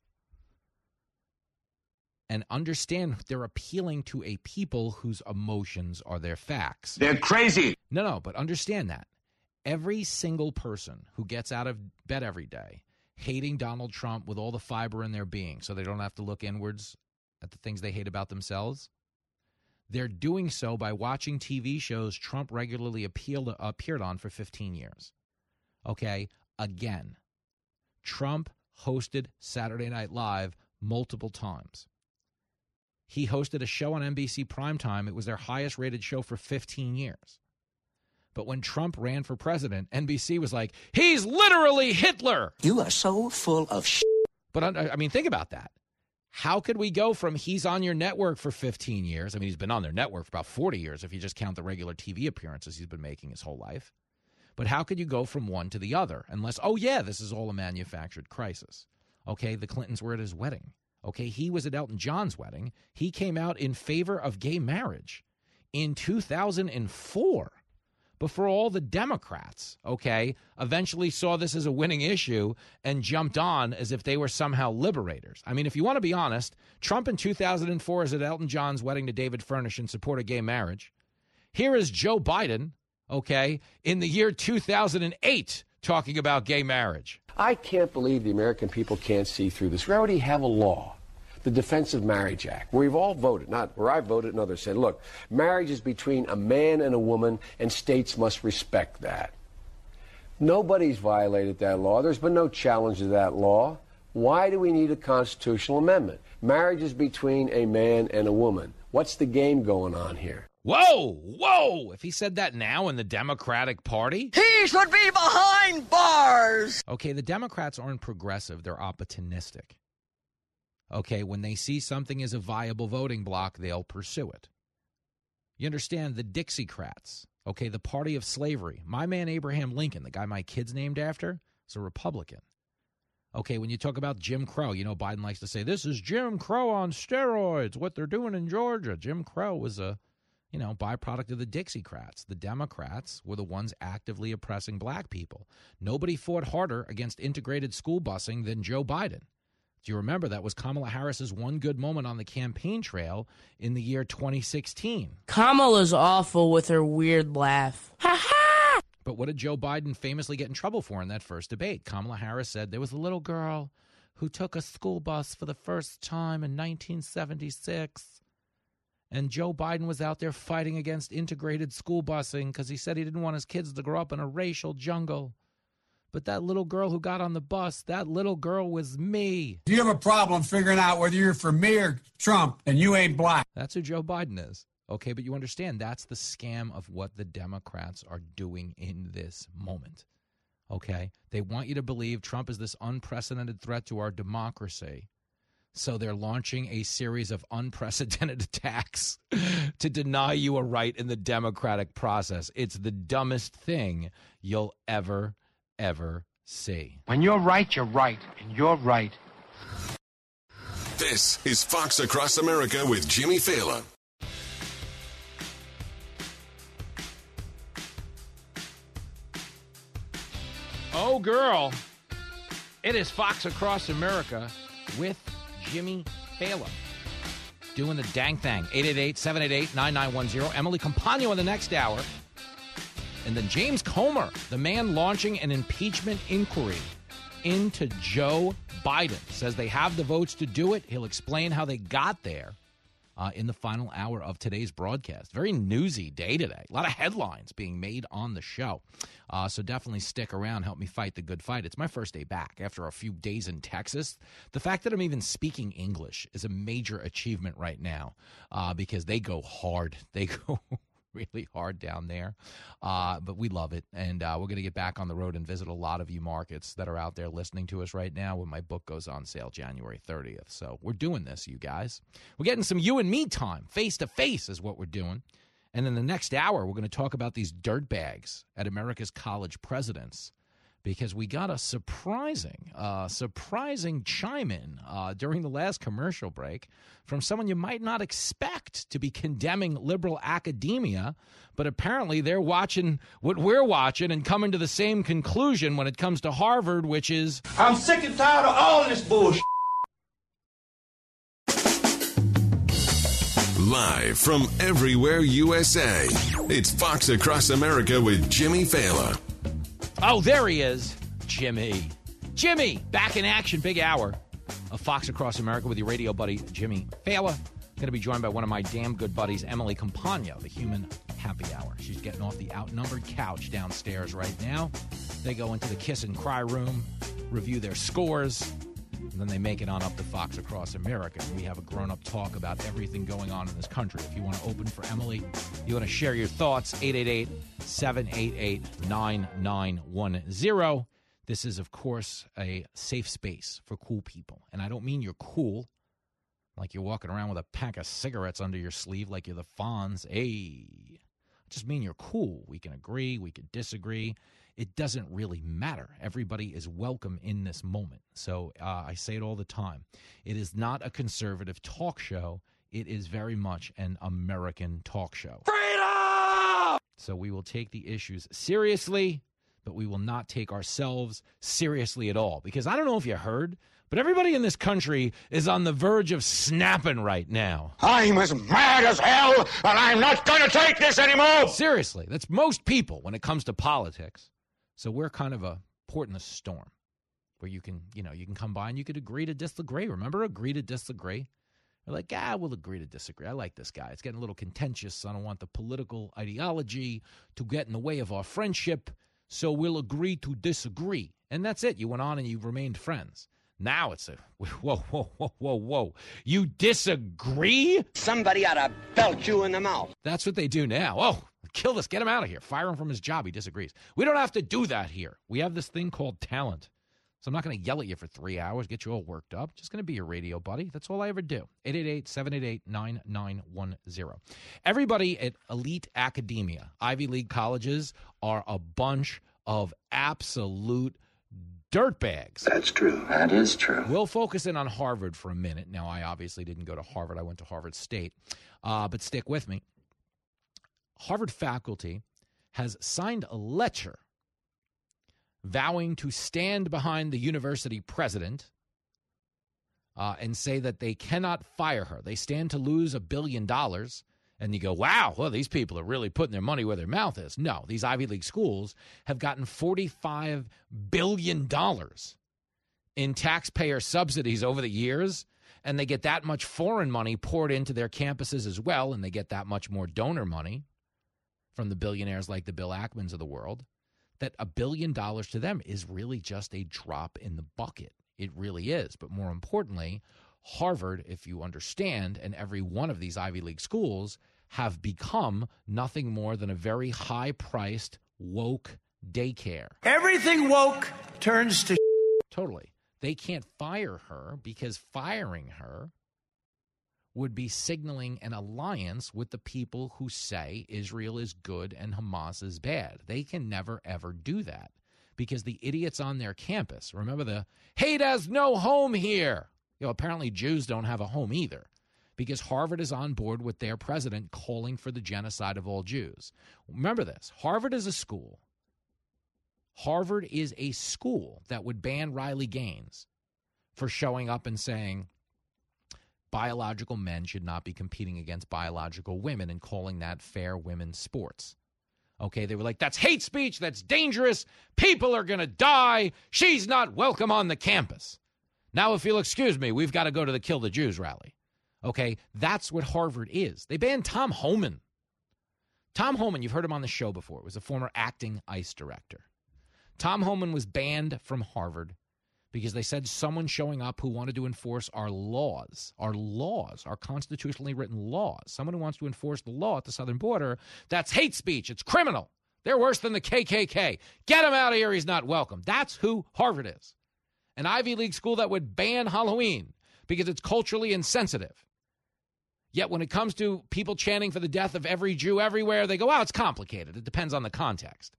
And understand they're appealing to a people whose emotions are their facts. They're crazy. No, no, but understand that. Every single person who gets out of bed every day hating Donald Trump with all the fiber in their being so they don't have to look inwards at the things they hate about themselves they're doing so by watching TV shows Trump regularly appealed, appeared on for 15 years. Okay, again, Trump hosted Saturday Night Live multiple times. He hosted a show on NBC Primetime. It was their highest rated show for 15 years. But when Trump ran for president, NBC was like, he's literally Hitler. You are so full of shit. But I mean, think about that. How could we go from he's on your network for 15 years? I mean, he's been on their network for about 40 years if you just count the regular TV appearances he's been making his whole life. But how could you go from one to the other unless, oh, yeah, this is all a manufactured crisis? Okay, the Clintons were at his wedding. Okay, he was at Elton John's wedding. He came out in favor of gay marriage in 2004 before all the Democrats, okay, eventually saw this as a winning issue and jumped on as if they were somehow liberators. I mean, if you want to be honest, Trump in 2004 is at Elton John's wedding to David Furnish in support of gay marriage. Here is Joe Biden, okay, in the year 2008 talking about gay marriage. I can't believe the American people can't see through this. We already have a law the Defense of Marriage Act, where we've all voted, not where I voted and others said, look, marriage is between a man and a woman, and states must respect that. Nobody's violated that law. There's been no challenge to that law. Why do we need a constitutional amendment? Marriage is between a man and a woman. What's the game going on here? Whoa, whoa! If he said that now in the Democratic Party, he should be behind bars. Okay, the Democrats aren't progressive, they're opportunistic. Okay, when they see something as a viable voting bloc, they'll pursue it. You understand the Dixiecrats, okay, the party of slavery. My man Abraham Lincoln, the guy my kid's named after, is a Republican. Okay, when you talk about Jim Crow, you know, Biden likes to say, this is Jim Crow on steroids, what they're doing in Georgia. Jim Crow was a, you know, byproduct of the Dixiecrats. The Democrats were the ones actively oppressing black people. Nobody fought harder against integrated school busing than Joe Biden. Do you remember that was Kamala Harris's one good moment on the campaign trail in the year 2016? Kamala's awful with her weird laugh. Ha ha! But what did Joe Biden famously get in trouble for in that first debate? Kamala Harris said there was a little girl who took a school bus for the first time in 1976. And Joe Biden was out there fighting against integrated school busing because he said he didn't want his kids to grow up in a racial jungle. But that little girl who got on the bus, that little girl was me. Do you have a problem figuring out whether you're for me or Trump and you ain't black. That's who Joe Biden is. Okay, but you understand that's the scam of what the Democrats are doing in this moment. Okay? They want you to believe Trump is this unprecedented threat to our democracy. So they're launching a series of unprecedented attacks to deny you a right in the democratic process. It's the dumbest thing you'll ever ever see. When you're right, you're right, and you're right. This is Fox Across America with Jimmy Failla. Oh, girl. It is Fox Across America with Jimmy Failla. Doing the dang thing. 888 788 9910. Emily Compagno in the next hour. And then James Comer, the man launching an impeachment inquiry into Joe Biden, says they have the votes to do it. He'll explain how they got there uh, in the final hour of today's broadcast. Very newsy day today. A lot of headlines being made on the show. Uh, so definitely stick around. Help me fight the good fight. It's my first day back after a few days in Texas. The fact that I'm even speaking English is a major achievement right now uh, because they go hard. They go really hard down there. Uh, but we love it. And uh, we're going to get back on the road and visit a lot of you markets that are out there listening to us right now when my book goes on sale January 30th. So we're doing this, you guys. We're getting some you and me time. Face to face is what we're doing. And in the next hour, we're going to talk about these dirtbags at America's college presidents because we got a surprising, uh, surprising chime in uh, during the last commercial break from someone you might not expect to be condemning liberal academia, but apparently they're watching what we're watching and coming to the same conclusion when it comes to Harvard, which is I'm sick and tired of all this bullshit. Live from everywhere USA, it's Fox Across America with Jimmy Failla. Oh, there he is, Jimmy. Jimmy, back in action, big hour of Fox Across America with your radio buddy, Jimmy Failla. Going to be joined by one of my damn good buddies, Emily Compagno, the human happy hour. She's getting off the outnumbered couch downstairs right now. They go into the kiss and cry room, review their scores, and then they make it on up to Fox Across America. We have a grown up talk about everything going on in this country. If you want to open for Emily, you want to share your thoughts, 888 788 9910. This is, of course, a safe space for cool people. And I don't mean you're cool, like you're walking around with a pack of cigarettes under your sleeve, like you're the Fonz. Hey, just mean you're cool. We can agree, we can disagree it doesn't really matter. Everybody is welcome in this moment. So uh, I say it all the time. It is not a conservative talk show. It is very much an American talk show. Freedom! So we will take the issues seriously, but we will not take ourselves seriously at all. Because I don't know if you heard, but everybody in this country is on the verge of snapping right now. I'm as mad as hell, and I'm not going to take this anymore. Seriously, that's most people when it comes to politics. So we're kind of a port in the storm where you can, you know, you can come by and you could agree to disagree. Remember, agree to disagree? They're like, ah, we'll agree to disagree. I like this guy. It's getting a little contentious. I don't want the political ideology to get in the way of our friendship. So we'll agree to disagree. And that's it. You went on and you remained friends. Now it's a whoa, whoa, whoa, whoa, whoa. You disagree? Somebody ought to belt you in the mouth. That's what they do now. Oh, kill this. Get him out of here. Fire him from his job. He disagrees. We don't have to do that here. We have this thing called talent. So I'm not going to yell at you for three hours, get you all worked up. Just going to be your radio buddy. That's all I ever do. 888 788 9910. Everybody at elite academia, Ivy League colleges, are a bunch of absolute dirtbags. That's true. That is true. We'll focus in on Harvard for a minute. Now, I obviously didn't go to Harvard, I went to Harvard State. Uh, but stick with me. Harvard faculty has signed a letter vowing to stand behind the university president uh, and say that they cannot fire her. They stand to lose a billion dollars. And you go, wow, well, these people are really putting their money where their mouth is. No, these Ivy League schools have gotten $45 billion in taxpayer subsidies over the years. And they get that much foreign money poured into their campuses as well. And they get that much more donor money from the billionaires like the Bill Ackmans of the world that a billion dollars to them is really just a drop in the bucket. It really is. But more importantly, Harvard, if you understand, and every one of these Ivy League schools have become nothing more than a very high priced woke daycare. Everything woke turns to Totally. They can't fire her because firing her would be signaling an alliance with the people who say Israel is good and Hamas is bad. They can never, ever do that because the idiots on their campus remember the hate has no home here. You know, apparently Jews don't have a home either because Harvard is on board with their president calling for the genocide of all Jews. Remember this Harvard is a school. Harvard is a school that would ban Riley Gaines for showing up and saying, biological men should not be competing against biological women and calling that fair women's sports. Okay, they were like, that's hate speech, that's dangerous, people are to die, she's not welcome on the campus. Now, if you'll excuse me, we've got to go to the Kill the Jews rally. Okay, that's what Harvard is. They banned Tom Homan. Tom Homan, you've heard him on the show before, was a former acting ICE director. Tom Homan was banned from Harvard because they said someone showing up who wanted to enforce our laws, our laws, our constitutionally written laws, someone who wants to enforce the law at the southern border, that's hate speech. It's criminal. They're worse than the KKK. Get him out of here. He's not welcome. That's who Harvard is. An Ivy League school that would ban Halloween because it's culturally insensitive. Yet when it comes to people chanting for the death of every Jew everywhere, they go, oh, it's complicated. It depends on the context.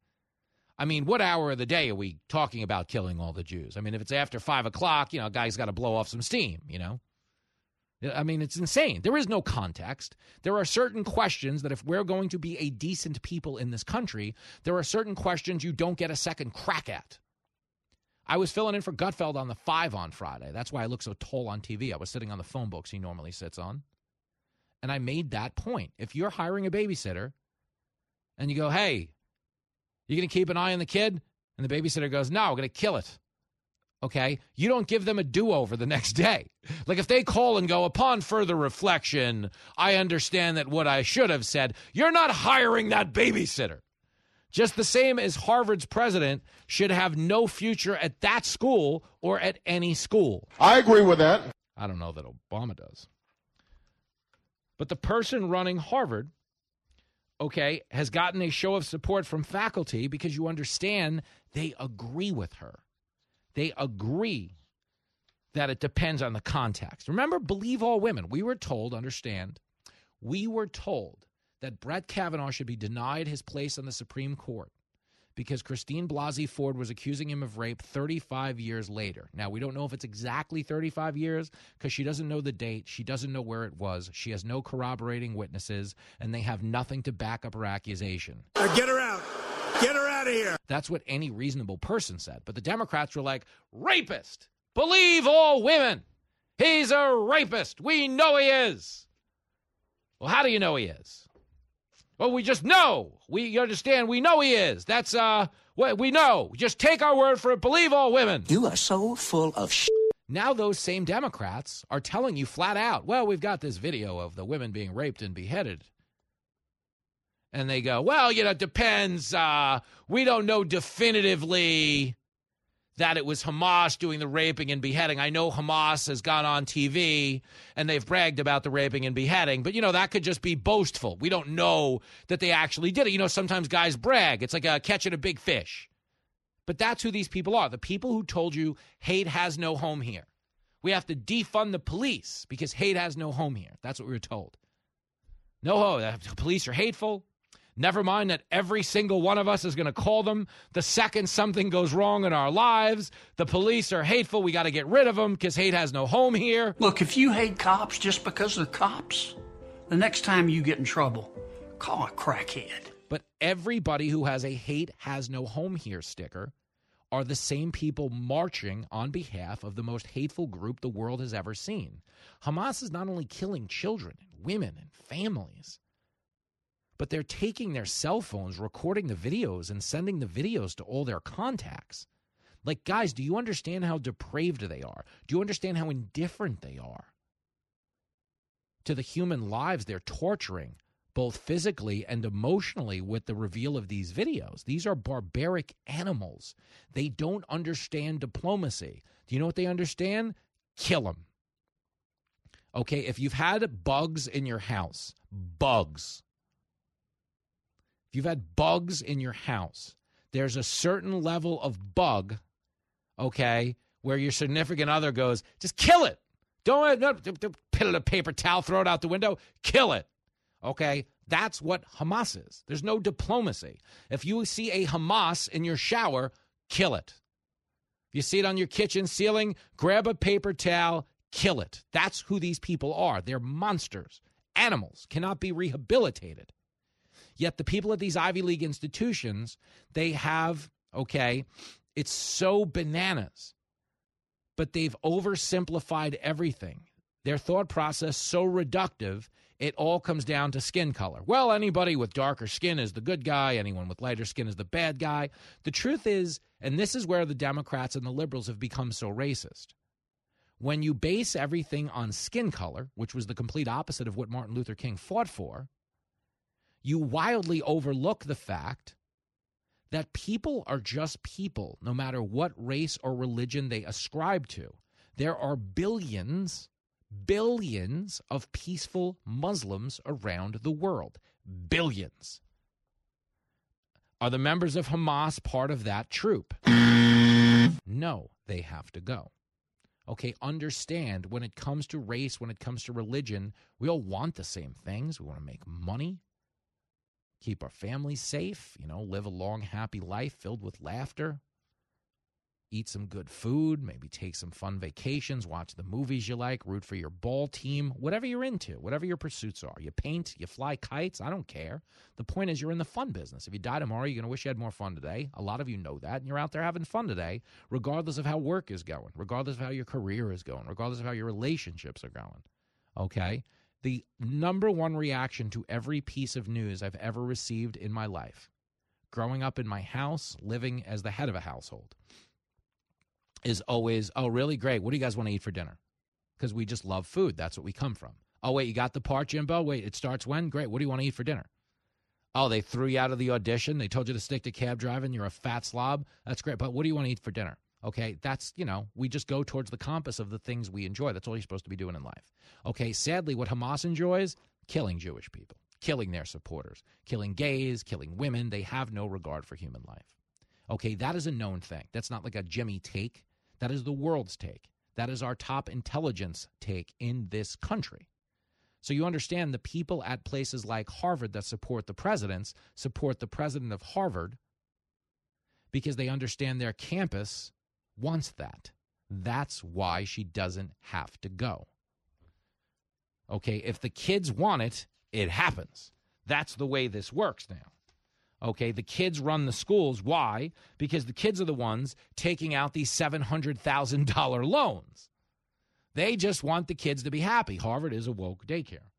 I mean, what hour of the day are we talking about killing all the Jews? I mean, if it's after five o'clock, you know, a guy's got to blow off some steam, you know? I mean, it's insane. There is no context. There are certain questions that if we're going to be a decent people in this country, there are certain questions you don't get a second crack at. I was filling in for Gutfeld on the five on Friday. That's why I look so tall on TV. I was sitting on the phone books he normally sits on. And I made that point. If you're hiring a babysitter and you go, hey, you going to keep an eye on the kid? And the babysitter goes, No, we're going to kill it. Okay. You don't give them a do over the next day. Like if they call and go, Upon further reflection, I understand that what I should have said, you're not hiring that babysitter. Just the same as Harvard's president should have no future at that school or at any school. I agree with that. I don't know that Obama does. But the person running Harvard okay, has gotten a show of support from faculty because you understand they agree with her. They agree that it depends on the context. Remember, believe all women. We were told, understand, we were told that Brett Kavanaugh should be denied his place on the Supreme Court because Christine Blasey Ford was accusing him of rape 35 years later. Now, we don't know if it's exactly 35 years because she doesn't know the date. She doesn't know where it was. She has no corroborating witnesses, and they have nothing to back up her accusation. Get her out. Get her out of here. That's what any reasonable person said. But the Democrats were like, rapist. Believe all women. He's a rapist. We know he is. Well, how do you know he is? Well, we just know. We understand. We know he is. That's uh, what we know. Just take our word for it. Believe all women. You are so full of sh. Now those same Democrats are telling you flat out, well, we've got this video of the women being raped and beheaded. and they go, well, you know, it depends. Uh, we don't know definitively that it was Hamas doing the raping and beheading. I know Hamas has gone on TV and they've bragged about the raping and beheading, but you know, that could just be boastful. We don't know that they actually did it. You know, sometimes guys brag. It's like a catching a big fish. But that's who these people are the people who told you hate has no home here. We have to defund the police because hate has no home here. That's what we were told. No, ho, the police are hateful. Never mind that every single one of us is going to call them the second something goes wrong in our lives. The police are hateful. We got to get rid of them because hate has no home here. Look, if you hate cops just because they're cops, the next time you get in trouble, call a crackhead. But everybody who has a hate has no home here sticker are the same people marching on behalf of the most hateful group the world has ever seen. Hamas is not only killing children and women and families, but they're taking their cell phones, recording the videos, and sending the videos to all their contacts. Like, guys, do you understand how depraved they are? Do you understand how indifferent they are to the human lives they're torturing, both physically and emotionally, with the reveal of these videos? These are barbaric animals. They don't understand diplomacy. Do you know what they understand? Kill them. Okay, if you've had bugs in your house, bugs, you've had bugs in your house, there's a certain level of bug, okay, where your significant other goes, just kill it. Don't, uh, don't, don't put it in a paper towel, throw it out the window, kill it. Okay, that's what Hamas is. There's no diplomacy. If you see a Hamas in your shower, kill it. If you see it on your kitchen ceiling, grab a paper towel, kill it. That's who these people are. They're monsters. Animals cannot be rehabilitated. Yet the people at these Ivy League institutions, they have, okay, it's so bananas, but they've oversimplified everything. Their thought process so reductive, it all comes down to skin color. Well, anybody with darker skin is the good guy, anyone with lighter skin is the bad guy. The truth is, and this is where the Democrats and the liberals have become so racist. When you base everything on skin color, which was the complete opposite of what Martin Luther King fought for, you wildly overlook the fact that people are just people, no matter what race or religion they ascribe to. There are billions, billions of peaceful Muslims around the world. Billions. Are the members of Hamas part of that troop? No, they have to go. Okay, understand when it comes to race, when it comes to religion, we all want the same things. We want to make money, keep our families safe, you know, live a long, happy life filled with laughter, eat some good food, maybe take some fun vacations, watch the movies you like, root for your ball team, whatever you're into, whatever your pursuits are. You paint, you fly kites, I don't care. The point is, you're in the fun business. If you die tomorrow, you're going to wish you had more fun today. A lot of you know that, and you're out there having fun today, regardless of how work is going, regardless of how your career is going, regardless of how your relationships are going. Okay? The number one reaction to every piece of news I've ever received in my life, growing up in my house, living as the head of a household, is always, oh, really great. What do you guys want to eat for dinner? Because we just love food. That's what we come from. Oh, wait, you got the part, Jimbo? Wait, it starts when? Great. What do you want to eat for dinner? Oh, they threw you out of the audition. They told you to stick to cab driving. You're a fat slob. That's great. But what do you want to eat for dinner? Okay, that's, you know, we just go towards the compass of the things we enjoy. That's all you're supposed to be doing in life. Okay, sadly, what Hamas enjoys killing Jewish people, killing their supporters, killing gays, killing women. They have no regard for human life. Okay, that is a known thing. That's not like a Jimmy take. That is the world's take. That is our top intelligence take in this country. So you understand the people at places like Harvard that support the presidents support the president of Harvard because they understand their campus wants that. That's why she doesn't have to go. Okay, if the kids want it, it happens. That's the way this works now. Okay, the kids run the schools. Why? Because the kids are the ones taking out these $700,000 loans. They just want the kids to be happy. Harvard is a woke daycare.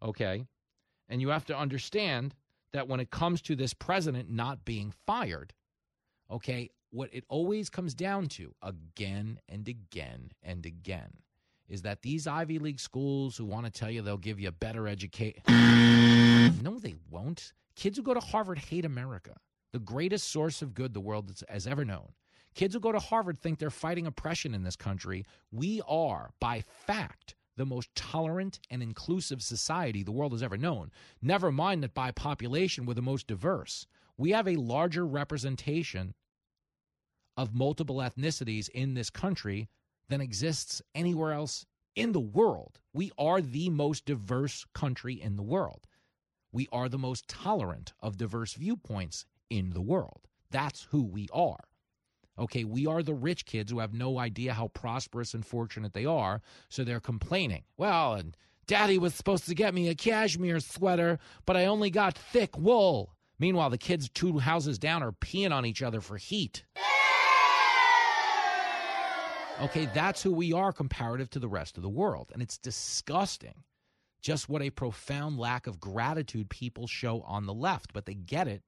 Okay? And you have to understand that when it comes to this president not being fired, okay, what it always comes down to again and again and again is that these Ivy League schools who want to tell you they'll give you a better education. no, they won't. Kids who go to Harvard hate America, the greatest source of good the world has ever known. Kids who go to Harvard think they're fighting oppression in this country. We are, by fact, the most tolerant and inclusive society the world has ever known. Never mind that by population, we're the most diverse. We have a larger representation of multiple ethnicities in this country than exists anywhere else in the world. We are the most diverse country in the world. We are the most tolerant of diverse viewpoints in the world. That's who we are. Okay, we are the rich kids who have no idea how prosperous and fortunate they are, so they're complaining. Well, and daddy was supposed to get me a cashmere sweater, but I only got thick wool. Meanwhile, the kids two houses down are peeing on each other for heat. Okay, that's who we are comparative to the rest of the world. And it's disgusting just what a profound lack of gratitude people show on the left, but they get it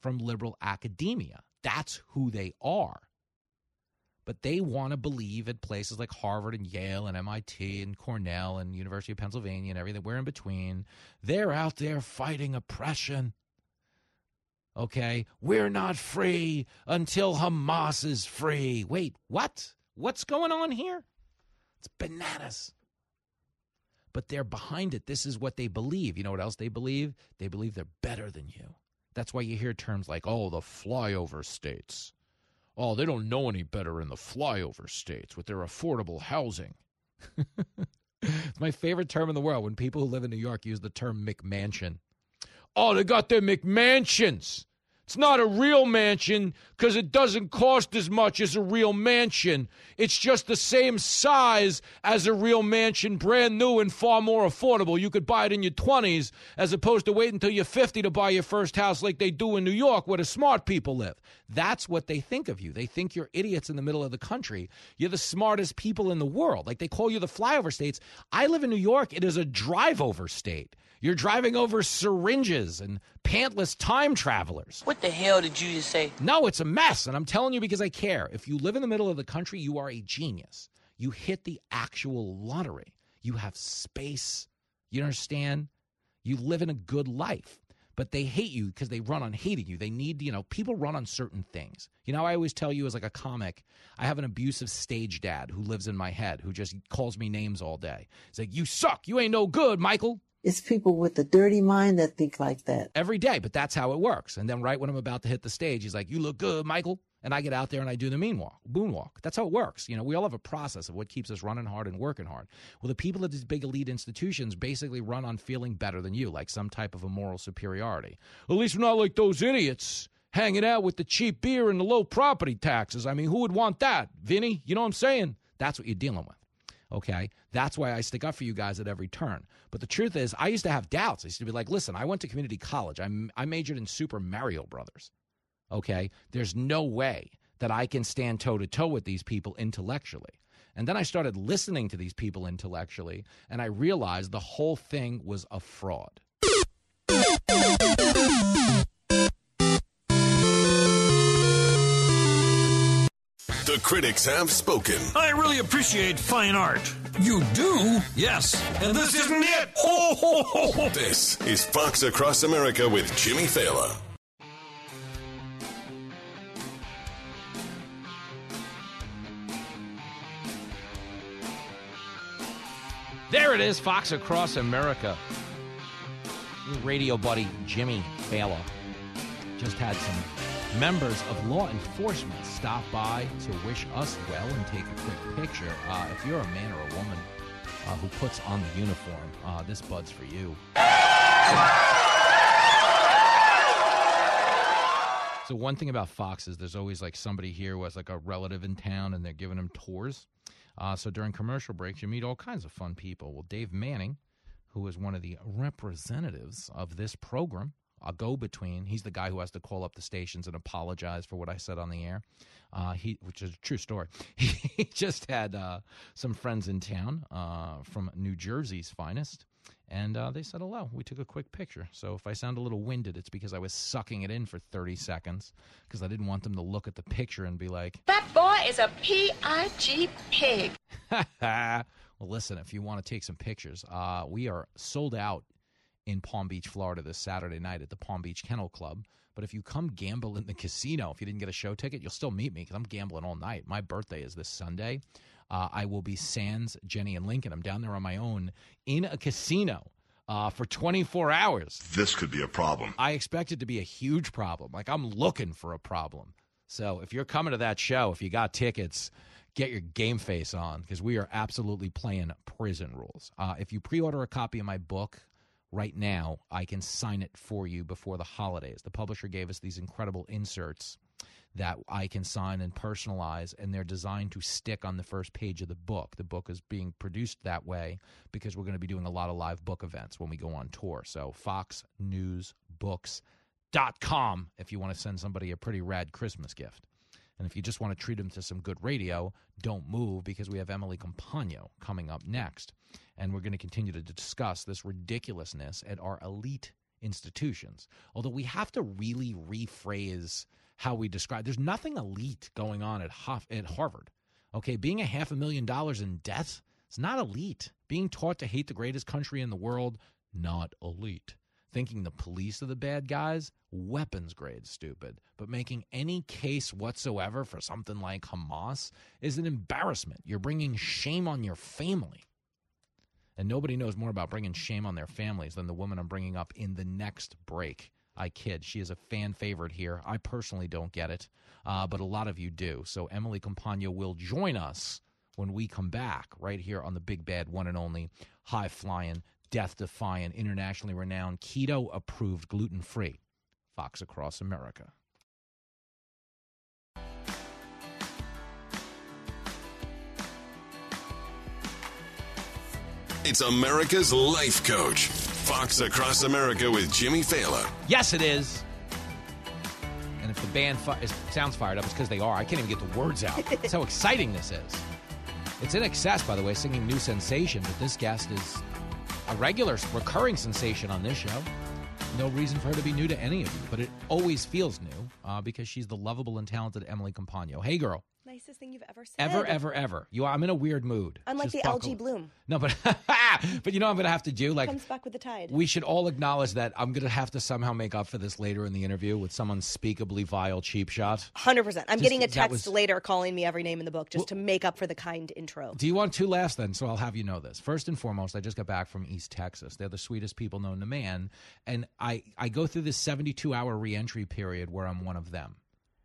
from liberal academia. That's who they are. But they want to believe at places like Harvard and Yale and MIT and Cornell and University of Pennsylvania and everything, we're in between. They're out there fighting oppression. Okay, we're not free until Hamas is free. Wait, what? What's going on here? It's bananas. But they're behind it. This is what they believe. You know what else they believe? They believe they're better than you. That's why you hear terms like, oh, the flyover states. Oh, they don't know any better in the flyover states with their affordable housing. it's my favorite term in the world when people who live in New York use the term McMansion. Oh, they got their McMansions. It's not a real mansion because it doesn't cost as much as a real mansion. It's just the same size as a real mansion, brand new and far more affordable. You could buy it in your 20s as opposed to wait until you're 50 to buy your first house like they do in New York where the smart people live. That's what they think of you. They think you're idiots in the middle of the country. You're the smartest people in the world. Like they call you the flyover states. I live in New York. It is a drive over state. You're driving over syringes and pantless time travelers. What the hell did you just say? No, it's a mess. And I'm telling you because I care. If you live in the middle of the country, you are a genius. You hit the actual lottery. You have space. You understand? You live in a good life. But they hate you because they run on hating you. They need, you know, people run on certain things. You know, I always tell you as like a comic, I have an abusive stage dad who lives in my head who just calls me names all day. He's like, You suck. You ain't no good, Michael. It's people with a dirty mind that think like that. Every day, but that's how it works. And then right when I'm about to hit the stage, he's like, You look good, Michael. And I get out there and I do the mean moonwalk, moonwalk. That's how it works. You know, we all have a process of what keeps us running hard and working hard. Well, the people at these big elite institutions basically run on feeling better than you, like some type of a moral superiority. At least we're not like those idiots hanging out with the cheap beer and the low property taxes. I mean, who would want that? Vinny, you know what I'm saying? That's what you're dealing with. Okay. That's why I stick up for you guys at every turn. But the truth is, I used to have doubts. I used to be like, listen, I went to community college. I, I majored in Super Mario Brothers. Okay. There's no way that I can stand toe to toe with these people intellectually. And then I started listening to these people intellectually, and I realized the whole thing was a fraud. The critics have spoken. I really appreciate fine art. You do? Yes. And this isn't it. Ho, ho, ho, ho. This is Fox Across America with Jimmy Failla. There it is, Fox Across America. Your radio buddy Jimmy Failla just had some members of law enforcement stop by to wish us well and take a quick picture. Uh, if you're a man or a woman uh, who puts on the uniform, uh, this bud's for you. So one thing about Fox is there's always like somebody here who has like a relative in town and they're giving them tours. Uh, so during commercial breaks, you meet all kinds of fun people. Well, Dave Manning, who is one of the representatives of this program, a go between. He's the guy who has to call up the stations and apologize for what I said on the air. Uh, he, which is a true story. he just had uh, some friends in town uh, from New Jersey's finest, and uh, they said hello. We took a quick picture. So if I sound a little winded, it's because I was sucking it in for 30 seconds because I didn't want them to look at the picture and be like, That boy is a P-I-G pig. well, listen, if you want to take some pictures, uh, we are sold out in Palm Beach, Florida this Saturday night at the Palm Beach Kennel Club. But if you come gamble in the casino, if you didn't get a show ticket, you'll still meet me because I'm gambling all night. My birthday is this Sunday. Uh, I will be Sans, Jenny, and Lincoln. I'm down there on my own in a casino uh, for 24 hours. This could be a problem. I expect it to be a huge problem. Like I'm looking for a problem. So if you're coming to that show, if you got tickets, get your game face on because we are absolutely playing prison rules. Uh, if you pre-order a copy of my book right now, I can sign it for you before the holidays. The publisher gave us these incredible inserts that I can sign and personalize, and they're designed to stick on the first page of the book. The book is being produced that way because we're going to be doing a lot of live book events when we go on tour. So, foxnewsbooks.com if you want to send somebody a pretty rad Christmas gift. And if you just want to treat them to some good radio, don't move because we have Emily Compagno coming up next. And we're going to continue to discuss this ridiculousness at our elite institutions. Although we have to really rephrase how we describe. There's nothing elite going on at Huff, at Harvard. Okay, being a half a million dollars in debt, it's not elite. Being taught to hate the greatest country in the world, not elite. Thinking the police are the bad guys, weapons grade stupid. But making any case whatsoever for something like Hamas is an embarrassment. You're bringing shame on your family. And nobody knows more about bringing shame on their families than the woman I'm bringing up in the next break. I kid. She is a fan favorite here. I personally don't get it, uh, but a lot of you do. So Emily Compagno will join us when we come back right here on the big bad one and only high flying, death defying, internationally renowned, keto approved, gluten free Fox Across America. It's America's Life Coach. Fox Across America with Jimmy Failla. Yes, it is. And if the band fi- is, sounds fired up, it's because they are. I can't even get the words out. That's how exciting this is. It's INXS, by the way, singing New Sensation, but this guest is a regular, recurring sensation on this show. No reason for her to be new to any of you, but it always feels new uh, because she's the lovable and talented Emily Compagno. Hey, girl. Nicest thing you've ever said. Ever, ever, ever. You, I'm in a weird mood. Unlike Just the buckle. algae bloom. No, but but you know what I'm going to have to do like Comes back with the tide. we should all acknowledge that I'm going to have to somehow make up for this later in the interview with some unspeakably vile cheap shot. Hundred percent. I'm Just- getting a text was- later calling me every name in the book just to make up for the kind intro. Do you want two laughs then? So I'll have you know this. First and foremost, I just got back from East Texas. They're the sweetest people known to man, and I I go through this 72 hour reentry period where I'm one of them.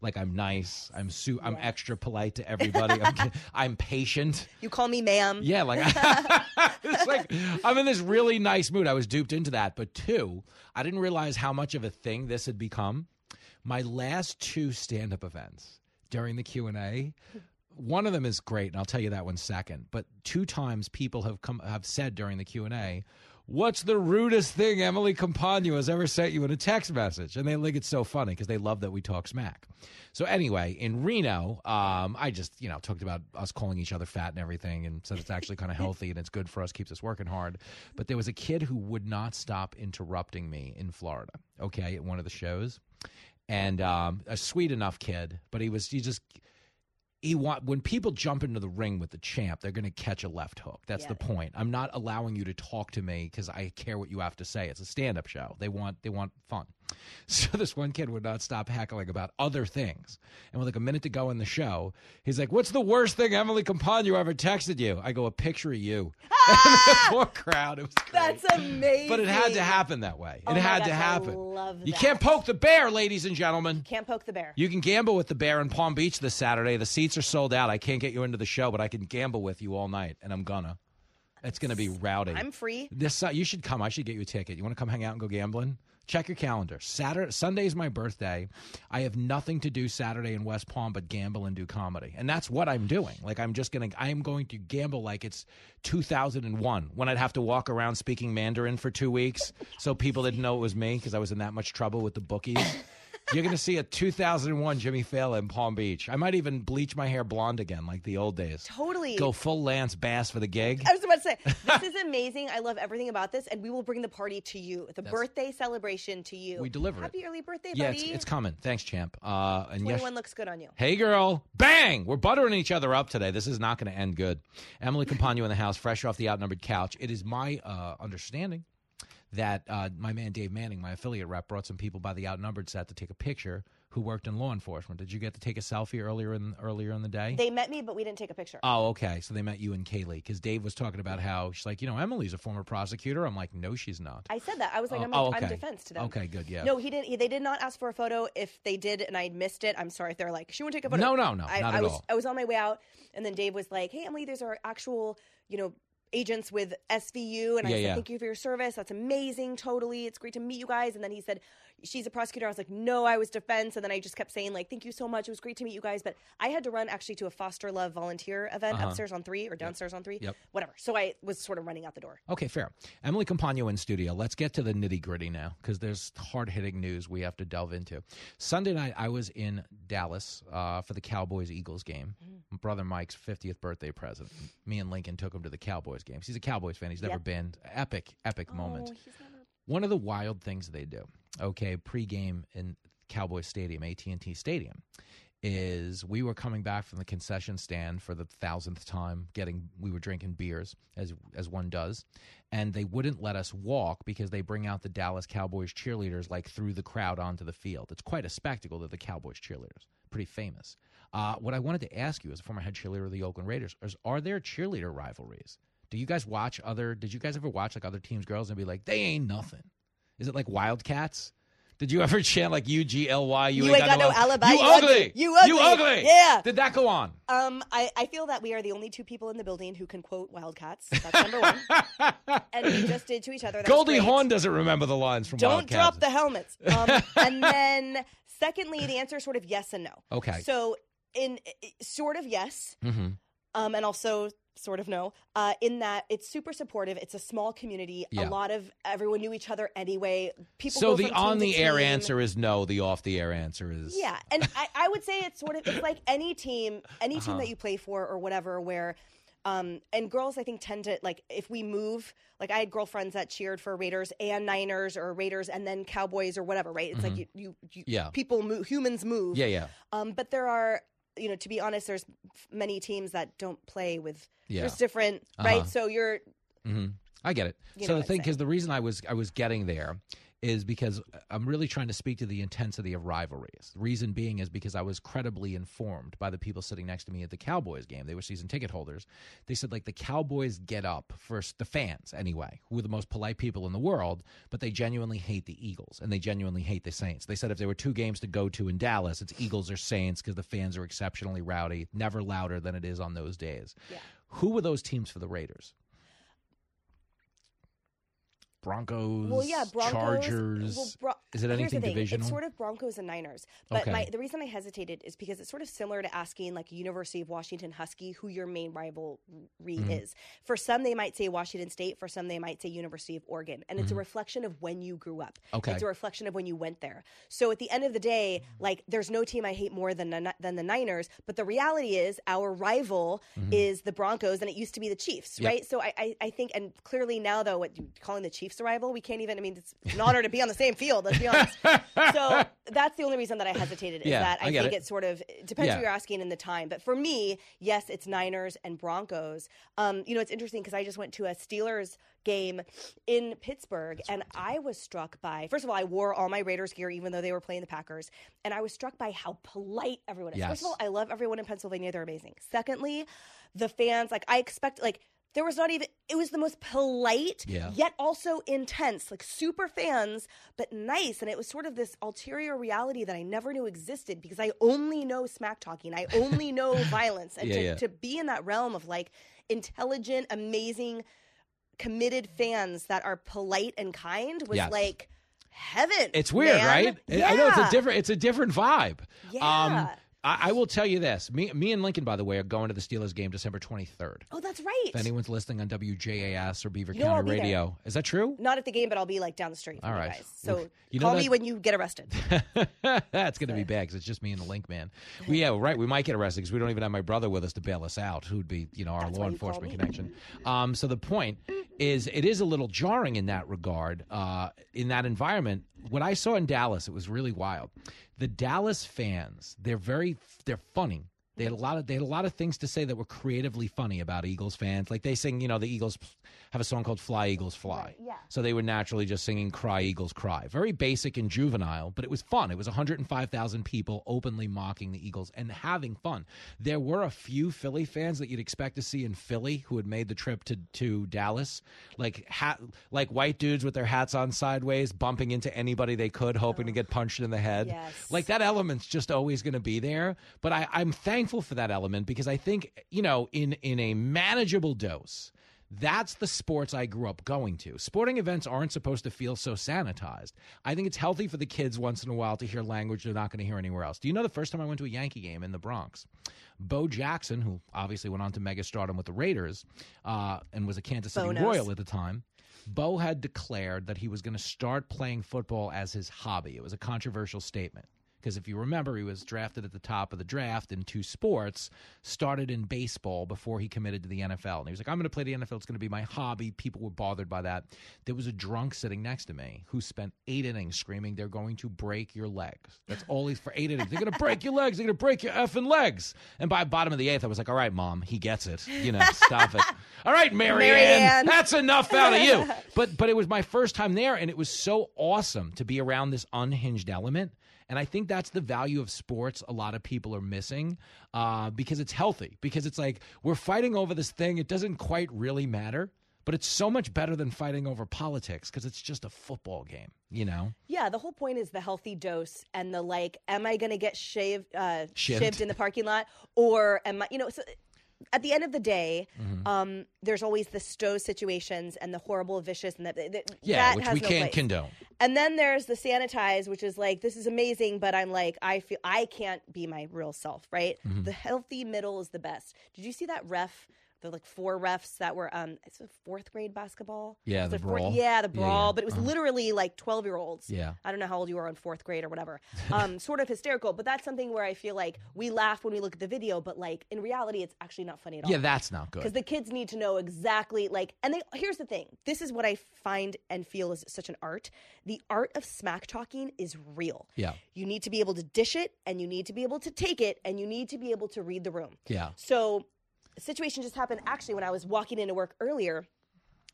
Like I'm nice, I'm su- I'm extra polite to everybody. I'm, I'm patient. You call me ma'am. Yeah, like it's like I'm in this really nice mood. I was duped into that, but two, I didn't realize how much of a thing this had become. My last two stand-up events during the Q and A, one of them is great, and I'll tell you that one second. But two times people have come have said during the Q and A. What's the rudest thing Emily Compagno has ever sent you in a text message? And they think it's so funny because they love that we talk smack. So anyway, in Reno, um, I just you know talked about us calling each other fat and everything, and said it's actually kind of healthy and it's good for us, keeps us working hard. But there was a kid who would not stop interrupting me in Florida. Okay, at one of the shows, and um, a sweet enough kid, but he was he just he want when people jump into the ring with the champ, they're going to catch a left hook. That's the point. I'm not allowing you to talk to me because I care what you have to say. It's a stand-up show. They want they want fun. So this one kid would not stop heckling about other things. And with like a minute to go in the show, he's like, "What's the worst thing Emily Compagno ever texted you?" I go, "A picture of you." and the ah! poor crowd. It was great. That's amazing. But it had to happen that way. It Oh my had gosh, to I happen. love You can't poke the bear, ladies and gentlemen. You Can't poke the bear. You can gamble with the bear in Palm Beach this Saturday. The seats are sold out. I can't get you into the show, but I can gamble with you all night, and I'm gonna. It's gonna be rowdy. I'm free. This Su- you should come. I should get you a ticket. You want to come hang out and go gambling? Check your calendar. Saturday, Sunday's my birthday. I have nothing to do Saturday in West Palm but gamble and do comedy, and that's what I'm doing. Like I'm just gonna, I am going to gamble like it's 2001 when I'd have to walk around speaking Mandarin for two weeks, so people didn't know it was me because I was in that much trouble with the bookies. You're going to see a 2001 Jimmy Failla in Palm Beach. I might even bleach my hair blonde again, like the old days. Totally. Go full Lance Bass for the gig. I was about to say, this is amazing. I love everything about this, and we will bring the party to you, the birthday celebration to you. We deliver it. Happy early birthday, Yeah, buddy. it's, it's coming. Thanks, champ. Uh, and yes, 21 looks good on you. Hey, girl. Bang! We're buttering each other up today. This is not going to end good. Emily Compagno in the house, fresh off the outnumbered couch. It is my uh, understanding that uh, my man Dave Manning, my affiliate rep, brought some people by the outnumbered set to take a picture who worked in law enforcement. Did you get to take a selfie earlier in earlier in the day? They met me, but we didn't take a picture. Oh, okay. So they met you and Kayleigh because Dave was talking about how she's like, you know, Emily's a former prosecutor. I'm like, no, she's not. I said that. I was like, Oh, I'm, oh, I'm defense to them. Okay, good, yeah. No, he didn't. He, they did not ask for a photo. If they did, and I missed it, I'm sorry. If they're like, she won't take a photo. No, no, no, I, not I at was, all. I was on my way out, and then Dave was like, "Hey, Emily, there's our actual, you know." Agents with SVU, and I Yeah, said, yeah. Thank you for your service. That's amazing. Totally. It's great to meet you guys. And then he said, She's a prosecutor. I was like, No, I was defense. And then I just kept saying, like, Thank you so much. It was great to meet you guys. But I had to run actually to a foster love volunteer event Uh-huh. upstairs on three or downstairs on three. Yep. Whatever. So I was sort of running out the door. Okay, fair. Emily Compagno in studio. Let's get to the nitty gritty now because there's hard hitting news we have to delve into. Sunday night, I was in Dallas uh, for the Cowboys Eagles game. My brother Mike's 50th birthday present. Me and Lincoln took him to the Cowboys game. He's a Cowboys fan. He's never Yep. been. Epic, epic Oh, moment. One of the wild things they do, okay, pregame in Cowboys Stadium, AT&T Stadium, is we were coming back from the concession stand for the thousandth time getting we were drinking beers as as one does and they wouldn't let us walk because they bring out the Dallas Cowboys cheerleaders like through the crowd onto the field it's quite a spectacle that the Cowboys cheerleaders pretty famous uh, what I wanted to ask you as a former head cheerleader of the Oakland Raiders is are there cheerleader rivalries do you guys watch other did you guys ever watch like other teams girls and be like they ain't nothing is it like Wildcats did you ever chant like U G L Y? You ain't got no alibi, You you ugly. ugly. You ugly. You ugly. Yeah. Did that go on? Um, I, I feel that we are the only two people in the building who can quote Wildcats. That's number one. and we just did to each other. That Goldie. Hawn doesn't remember the lines from Don't Wildcats. drop the helmets. Um, and then, secondly, the answer is sort of yes and no. Okay. So, in sort of yes, Mm-hmm. Um, and also sort of no. Uh, in that it's super supportive. It's a small community. Yeah. A lot of everyone knew each other anyway. People. So the on the air team. answer is no. The off the air answer is Yeah, and I, I would say it's sort of it's like any team, any team Uh-huh. that you play for or whatever, where. Um, and girls, I think, tend to like if we move. Like I had girlfriends that cheered for Raiders and Niners, or Raiders and then Cowboys, or whatever. Right? It's like Mhm. you, you, you Yeah. people move, humans move. Yeah, yeah. Um, but there are, you know, to be honest, there's many teams that don't play with. Yeah. There's different, Uh-huh. right? So you're hmm I get it. You so the thing, because the reason I was I was getting there is because I'm really trying to speak to the intensity of rivalries. The reason being is because I was credibly informed by the people sitting next to me at the Cowboys game. They were season ticket holders. They said like the Cowboys get up first, the fans anyway, who are the most polite people in the world, but they genuinely hate the Eagles and they genuinely hate the Saints. They said if there were two games to go to in Dallas, it's Eagles or Saints because the fans are exceptionally rowdy, never louder than it is on those days. Yeah. Who were those teams for the Raiders? Broncos, well, yeah, Broncos. Chargers. Well, Bro- Is it anything divisional? It's sort of Broncos and Niners. But Okay. my, the reason I hesitated is because it's sort of similar to asking like University of Washington Husky who your main rivalry Mhm. is. For some, they might say Washington State. For some, they might say University of Oregon. And it's a Mhm. reflection of when you grew up. Okay. It's a reflection of when you went there. So at the end of the day, like there's no team I hate more than the, than the Niners. But the reality is our rival Mhm. is the Broncos, and it used to be the Chiefs, Yep. right? So I, I, I think, and clearly now though, what you calling the Chiefs a rival, we can't even. I mean, it's an honor to be on the same field. Let's be honest. so that's the only reason that I hesitated is Yeah, that I, I think it. it's sort of it depends Yeah. who you're asking in the time. But for me, yes, it's Niners and Broncos. Um, you know, it's interesting because I just went to a Steelers game in Pittsburgh, and I was struck by. First of all, I wore all my Raiders gear even though they were playing the Packers, and I was struck by how polite everyone is. First of all, I love everyone in Pennsylvania; they're amazing. Secondly, the fans like I expect like. There was not even, it was the most polite, Yeah. yet also intense, like super fans, but nice. And it was sort of this ulterior reality that I never knew existed because I only know smack talking. I only know violence. And Yeah, to, yeah. to be in that realm of like intelligent, amazing, committed fans that are polite and kind was like heaven. It's weird, man. right? Yeah. I know it's a different it's a different vibe. Um Yeah. I, I will tell you this. Me me and Lincoln, by the way, are going to the Steelers game December twenty third. Oh, that's right. If anyone's listening on WJAS or Beaver You know County be. Radio. Is that true? Not at the game, but I'll be like down the street from All you guys. So you call me when you get arrested. That's going to be bad because it's just me and the link man. We yeah, right. We might get arrested because we don't even have my brother with us to bail us out, who'd be you know our That's law why you call enforcement connection. Um, so the point is, it is a little jarring in that regard. Uh, in that environment, what I saw in Dallas, it was really wild. The Dallas fans, they're very, they're funny. They had a lot of they had a lot of things to say that were creatively funny about Eagles fans. Like they sing, you know, the Eagles have a song called Fly Eagles Fly. yeah. So they were naturally just singing Cry Eagles Cry. Very basic and juvenile, but it was fun. It was 105,000 people openly mocking the Eagles and having fun. There were a few Philly fans that you'd expect to see in Philly who had made the trip to, to Dallas, like hat, like white dudes with their hats on sideways, bumping into anybody they could, hoping to get punched in the head. Yes. Like that element's just always going to be there. But I, I'm thankful for that element because I think, you know, in, in a manageable dose, that's the sports I grew up going to. Sporting events aren't supposed to feel so sanitized. I think it's healthy for the kids once in a while to hear language they're not going to hear anywhere else. Do you know the first time I went to a Yankee game in the Bronx? Bo Jackson, who obviously went on to mega stardom with the Raiders uh, and was a Kansas City Bo knows. Royal at the time, Bo had declared that he was going to start playing football as his hobby. It was a controversial statement. Because if you remember, he was drafted at the top of the draft in two sports, started in baseball before he committed to the NFL. And he was like, I'm going to play the NFL. It's going to be my hobby. People were bothered by that. There was a drunk sitting next to me who spent eight innings screaming, They're going to break your legs. That's all he's for eight innings. They're going to break your legs. They're going to break your effing legs. And by bottom of the eighth, I was like, All right, mom, he gets it. You know, stop it. All right, Marianne, Marianne. that's enough out of you. But but it was my first time there, and it was so awesome to be around this unhinged element. And I think that's the value of sports a lot of people are missing uh, because it's healthy. Because it's like we're fighting over this thing. It doesn't quite really matter, but it's so much better than fighting over politics because it's just a football game, you know? Yeah, the whole point is the healthy dose and the like. Am I going to get shaved, uh, Shivved. in the parking lot, or am I? You know, so at the end of the day, Mm-hmm. um, there's always the stow situations and the horrible, vicious, and that, that Yeah, that which has we no can't place. condone. And then there's the sanitize, which is like this is amazing, but I'm like I feel I can't be my real self, right? Mm-hmm. The healthy middle is the best. Did you see that ref? The like four refs that were um it's a fourth grade basketball. Yeah, the fourth- brawl. Yeah, the brawl, yeah. but it was Uh-huh. literally like twelve year olds. Yeah. I don't know how old you were on fourth grade or whatever. Um, sort of hysterical, but that's something where I feel like we laugh when we look at the video, but like in reality, it's actually not funny at all. Yeah, that's not good. Because the kids need to know exactly like, and they here's the thing. This is what I find and feel is such an art. The art of smack talking is real. Yeah. You need to be able to dish it, and you need to be able to take it, and you need to be able to read the room. Yeah. So, situation just happened actually when I was walking into work earlier.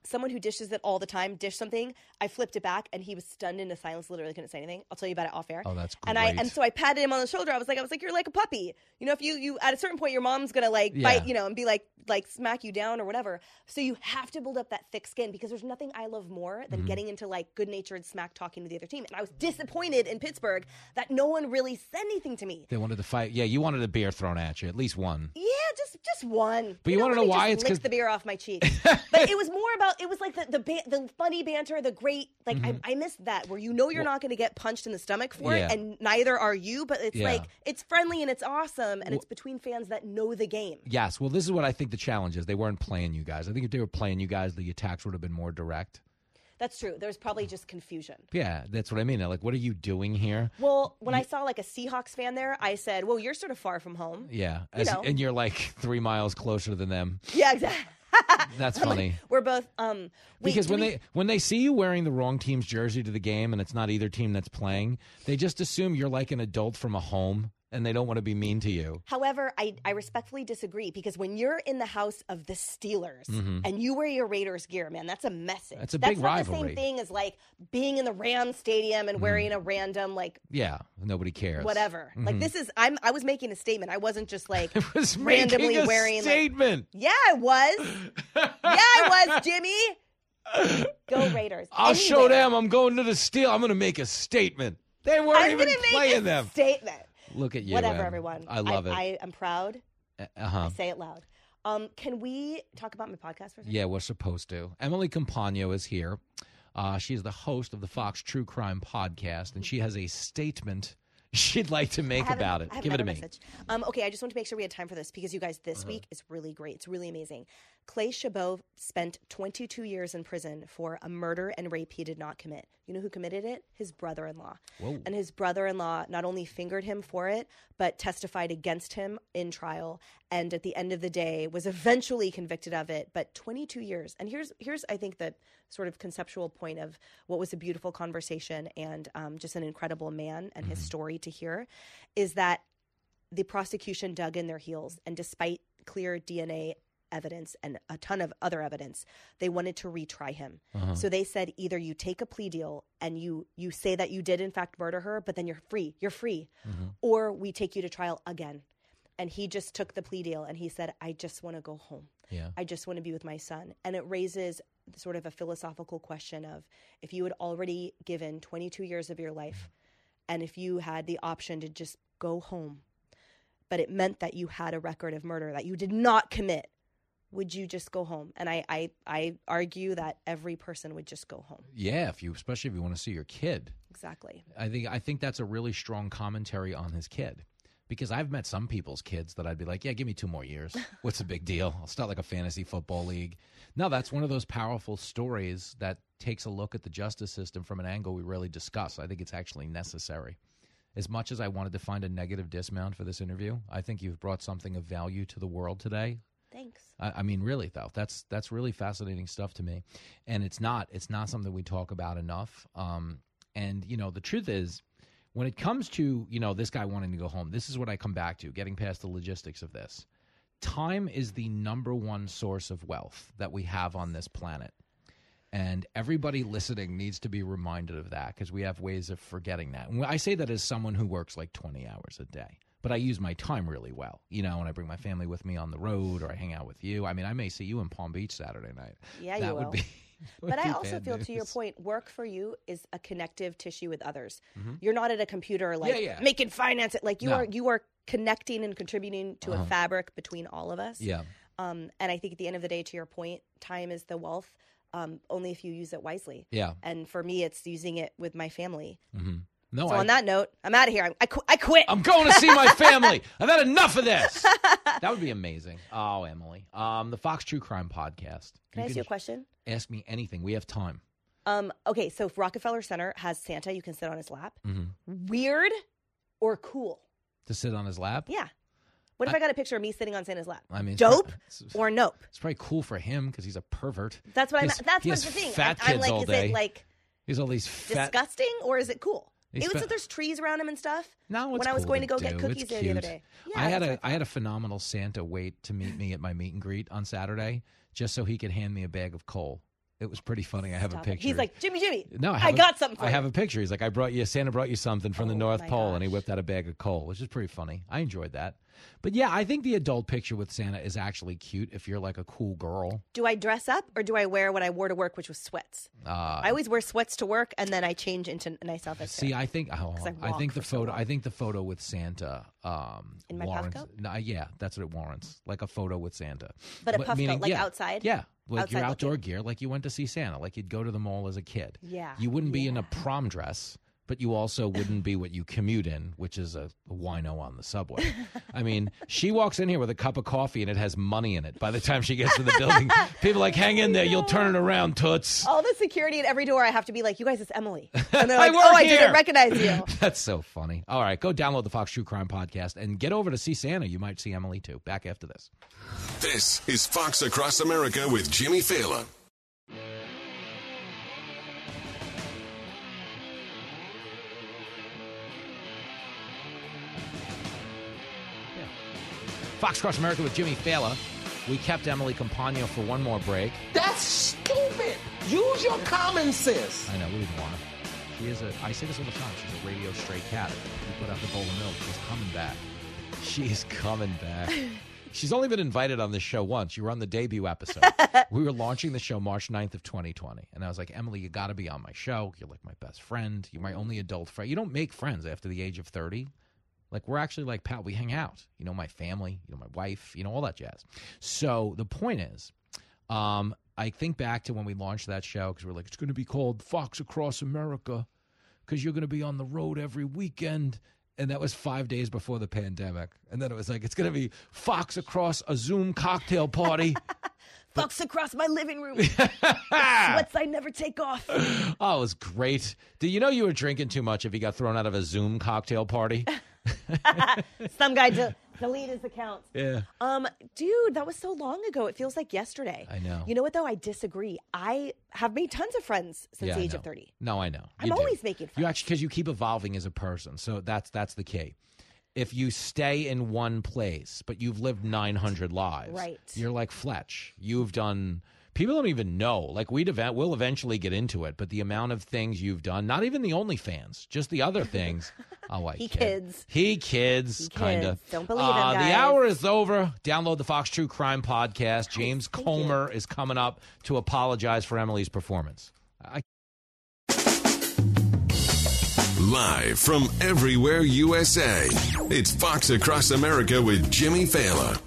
Someone who dishes it all the time dished something. I flipped it back, and he was stunned into silence. Literally couldn't say anything. I'll tell you about it off air. Oh, that's great. And I and so I patted him on the shoulder. I was like, I was like, you're like a puppy. You know, if you you at a certain point, your mom's gonna like Yeah. bite, you know, and be like like smack you down or whatever. So you have to build up that thick skin because there's nothing I love more Mm-hmm. than getting into like good natured smack talking to the other team. And I was disappointed in Pittsburgh that no one really said anything to me. They wanted to fight. Yeah, you wanted a beer thrown at you, at least one. Yeah, just just one. But you wanna know why? It's lick 'cause- the beer off my cheek. but it was more about it was like the the, ban- the funny banter, the great like I, I missed that where you know you're not going to get punched in the stomach for Mm-hmm. Yeah. it, and neither are you. But it's Yeah. like it's friendly and it's awesome, and it's between fans that know the game. Yes. Well, this is what I think the challenge is. They weren't playing you guys. I think if they were playing you guys, the attacks would have been more direct. That's true. There's probably just confusion. Yeah, that's what I mean. Like, what are you doing here? Well, when I saw like a Seahawks fan there, I said, "Well, you're sort of far from home." Yeah, You as, and you're like three miles closer than them. Yeah, exactly. That's I'm like, funny. we're both um wait, because when we- they when they see you wearing the wrong team's jersey to the game and it's not either team that's playing, they just assume you're like an adult from a home and they don't want to be mean to you. However, I, I respectfully disagree because when you're in the house of the Steelers Mhm. and you wear your Raiders gear, man, that's a message. That's a that's big not the same thing as like being in the Rams stadium and wearing a random like Yeah, nobody cares. whatever. Like Mhm. this is I'm I was making a statement. I wasn't just like was randomly wearing like- statement. yeah, I was. yeah, I was, Jimmy. Go Raiders. I'll show them. I'm going to the steel. I'm going to make a statement. They weren't I'm even playing a them. Statement. Look at you. Whatever, Em. everyone. I love it. I am proud. Uh huh. Say it loud. Um, can we talk about my podcast for a second? Yeah, we're supposed to. Emily Compagno is here. Uh, she's the host of the Fox True Crime podcast, and she has a statement she'd like to make have about it. I have Give it to another me. message. Um, okay, I just want to make sure we had time for this because you guys, this Uh-huh. week is really great. It's really amazing. Clay Chabot spent 22 years in prison for a murder and rape he did not commit. You know who committed it? His brother in law. And his brother in law not only fingered him for it, but testified against him in trial. And at the end of the day, was eventually convicted of it. But 22 years. And here's, here's I think, the sort of conceptual point of what was a beautiful conversation and um, just an incredible man and his story to hear is that the prosecution dug in their heels and despite clear DNA evidence and a ton of other evidence. They wanted to retry him. Uh-huh. So they said either you take a plea deal and you you say that you did in fact murder her, but then you're free. You're free. Mhm. Or we take you to trial again. And he just took the plea deal and he said, I just want to go home. Yeah. I just want to be with my son. And it raises sort of a philosophical question of if you had already given 22 years of your life and if you had the option to just go home, but it meant that you had a record of murder that you did not commit, would you just go home? And I, I, I argue that every person would just go home. Yeah, if you especially if you want to see your kid. Exactly. I think I think that's a really strong commentary on his kid. Because I've met some people's kids that I'd be like, yeah, give me two more years. What's the big deal? I'll start like a fantasy football league. No, that's one of those powerful stories that takes a look at the justice system from an angle we rarely discuss. I think it's actually necessary. As much as I wanted to find a negative dismount for this interview, I think you've brought something of value to the world today. Thanks. I, I mean, really though, that's that's really fascinating stuff to me, and it's not it's not something we talk about enough. Um, and you know, the truth is, when it comes to you know this guy wanting to go home, this is what I come back to, getting past the logistics of this. Time is the number one source of wealth that we have on this planet. And everybody listening needs to be reminded of that because we have ways of forgetting that. And I say that as someone who works like 20 hours a day, but I use my time really well. You know, when I bring my family with me on the road or I hang out with you. I mean, I may see you in Palm Beach Saturday night. Yeah, that you would will. be. would But I also feel to your point, work for you is a connective tissue with others. Mhm. You're not at a computer like Yeah, yeah. making finance it like you No. are you are connecting and contributing to Uh-huh. a fabric between all of us. Yeah. Um, and I think at the end of the day, to your point, time is the wealth. Um, only if you use it wisely. Yeah. And for me, it's using it with my family. Mhm. No, so I, on that note, I'm out of here. I, I, qu- I quit. I'm going to see my family. I've had enough of this. That would be amazing. Oh, Emily. Um, the Fox True Crime podcast. Can I ask you a question? Ask me anything. We have time. Um, okay, so if Rockefeller Center has Santa, you can sit on his lap. Mhm. Weird or cool? To sit on his lap. Yeah. What if I, got a picture of me sitting on Santa's lap? I mean, it's dope or nope? It's probably cool for him because he's a pervert. That's what I'm. That's what's the thing. Fat I'm, kids I'm like, all is day. it like He's all these fat. disgusting or is it cool? He's it was that there's trees around him and stuff. No, when I was going to go get cookies there the other day. Yeah, I had a I had a phenomenal Santa wait to meet me at my meet and greet on Saturday just so he could hand me a bag of coal. It was pretty funny. I have Stop a it. picture. He's like Jimmy, Jimmy. No, I, I, a- got something for I you. have a picture. He's like, I brought you. Santa brought you something from the oh North Pole, and he whipped out a bag of coal, which is pretty funny. I enjoyed that. But yeah, I think the adult picture with Santa is actually cute if you're like a cool girl. Do I dress up or do I wear what I wore to work, which was sweats? Uh, I always wear sweats to work, and then I change into a nice outfits. See, I think oh, I I, think the for so photo. I think the photo with Santa um, In my puff coat? No, yeah, that's what it warrants. Like a photo with Santa, But a puff meaning- coat, like yeah, outside? Yeah, like your Outside outdoor gear, like you went to see Santa, like you'd go to the mall as a kid. Yeah, you wouldn't be in a prom dress. But you also wouldn't be what you commute in, which is a, a wino on the subway. I mean, she walks in here with a cup of coffee and it has money in it. By the time she gets to the building, people are like, hang in there, you'll turn it around, toots. All the security at every door, I have to be like, "You guys, it's Emily," and they're I like, work "Oh, I here." didn't recognize you." That's so funny. All right, go download the Fox True Crime podcast and get over to see Santa. You might see Emily too. Back after this. This is Fox Across America with Jimmy Failla. Fox Across America with Jimmy Failla. We kept Emily Compagno for one more break. That's stupid. Use your common sense. I know, we didn't want her. She is a, I say this all the time, she's a radio stray cat. We put out the bowl of milk. She's coming back. She's coming back. She's only been invited on this show once. You were on the debut episode. we were launching the show March 9th of 2020. And I was like, Emily, you got to be on my show. You're like my best friend. You're my only adult friend. You don't make friends after the age of 30. Like we're actually like pal. We hang out. You know, my family. You know, my wife. You know, all that jazz. So the point is, um, I think back to when we launched that show because we're like, it's going to be called Fox Across America because you're going to be on the road every weekend. And that was five days before the pandemic. And then it was like, it's going to be Fox Across a Zoom cocktail party. Fox across my living room. Sweats I never take off. oh, it was great. Did you know you were drinking too much if you got thrown out of a Zoom cocktail party? Some guy to delete his account. yeah. Um, dude, that was so long ago. It feels like yesterday. I know. You know what though? I disagree. I have made tons of friends since Yeah, the I age of know. thirty. No, I know. I'm You do. always making friends. You actually because you keep evolving as a person, so that's that's the key. if you stay in one place, but you've lived 900 lives. Right. You're like Fletch. You've done. People don't even know. Like we'd event, we'll eventually get into it, but the amount of things you've done, not even the OnlyFans, just the other things. Oh, I He kid. kids. He kids, He kind of. Don't believe him, Uh, guys. The hour is over. Download the Fox True Crime podcast. James Comer is coming up to apologize for Emily's performance. I Live from everywhere USA, it's Fox Across America with Jimmy Failla.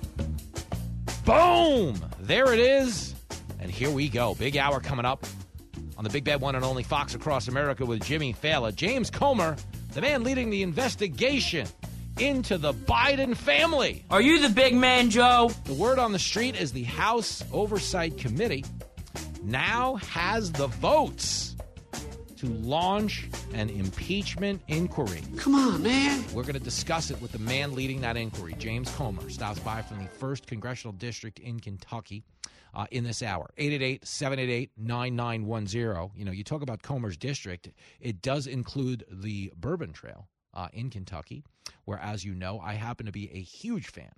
Boom! There it is. And here we go. Big hour coming up on the Big Bad One and Only Fox Across America with Jimmy Failla. James Comer, the man leading the investigation into the Biden family. Are you the big man, Joe? The word on the street is the House Oversight Committee now has the votes to launch an impeachment inquiry. Come on, man. We're going to discuss it with the man leading that inquiry, James Comer. Stops by from the 1st Congressional District in Kentucky uh, in this hour. 888 788 9910. You know, you talk about Comer's district, it does include the Bourbon Trail uh, in Kentucky, where, as you know, I happen to be a huge fan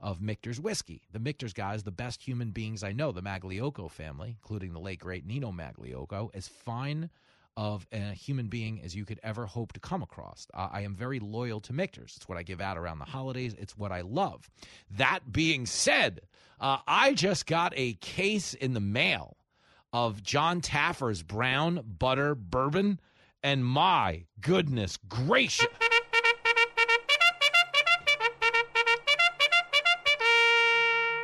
of Michter's whiskey. The Michter's guys, the best human beings I know, the Magliocco family, including the late great Nino Magliocco, as fine of a human being as you could ever hope to come across. I am very loyal to Michter's. It's what I give out around the holidays. It's what I love. That being said, uh, I just got a case in the mail of John Taffer's brown butter bourbon, and my goodness gracious.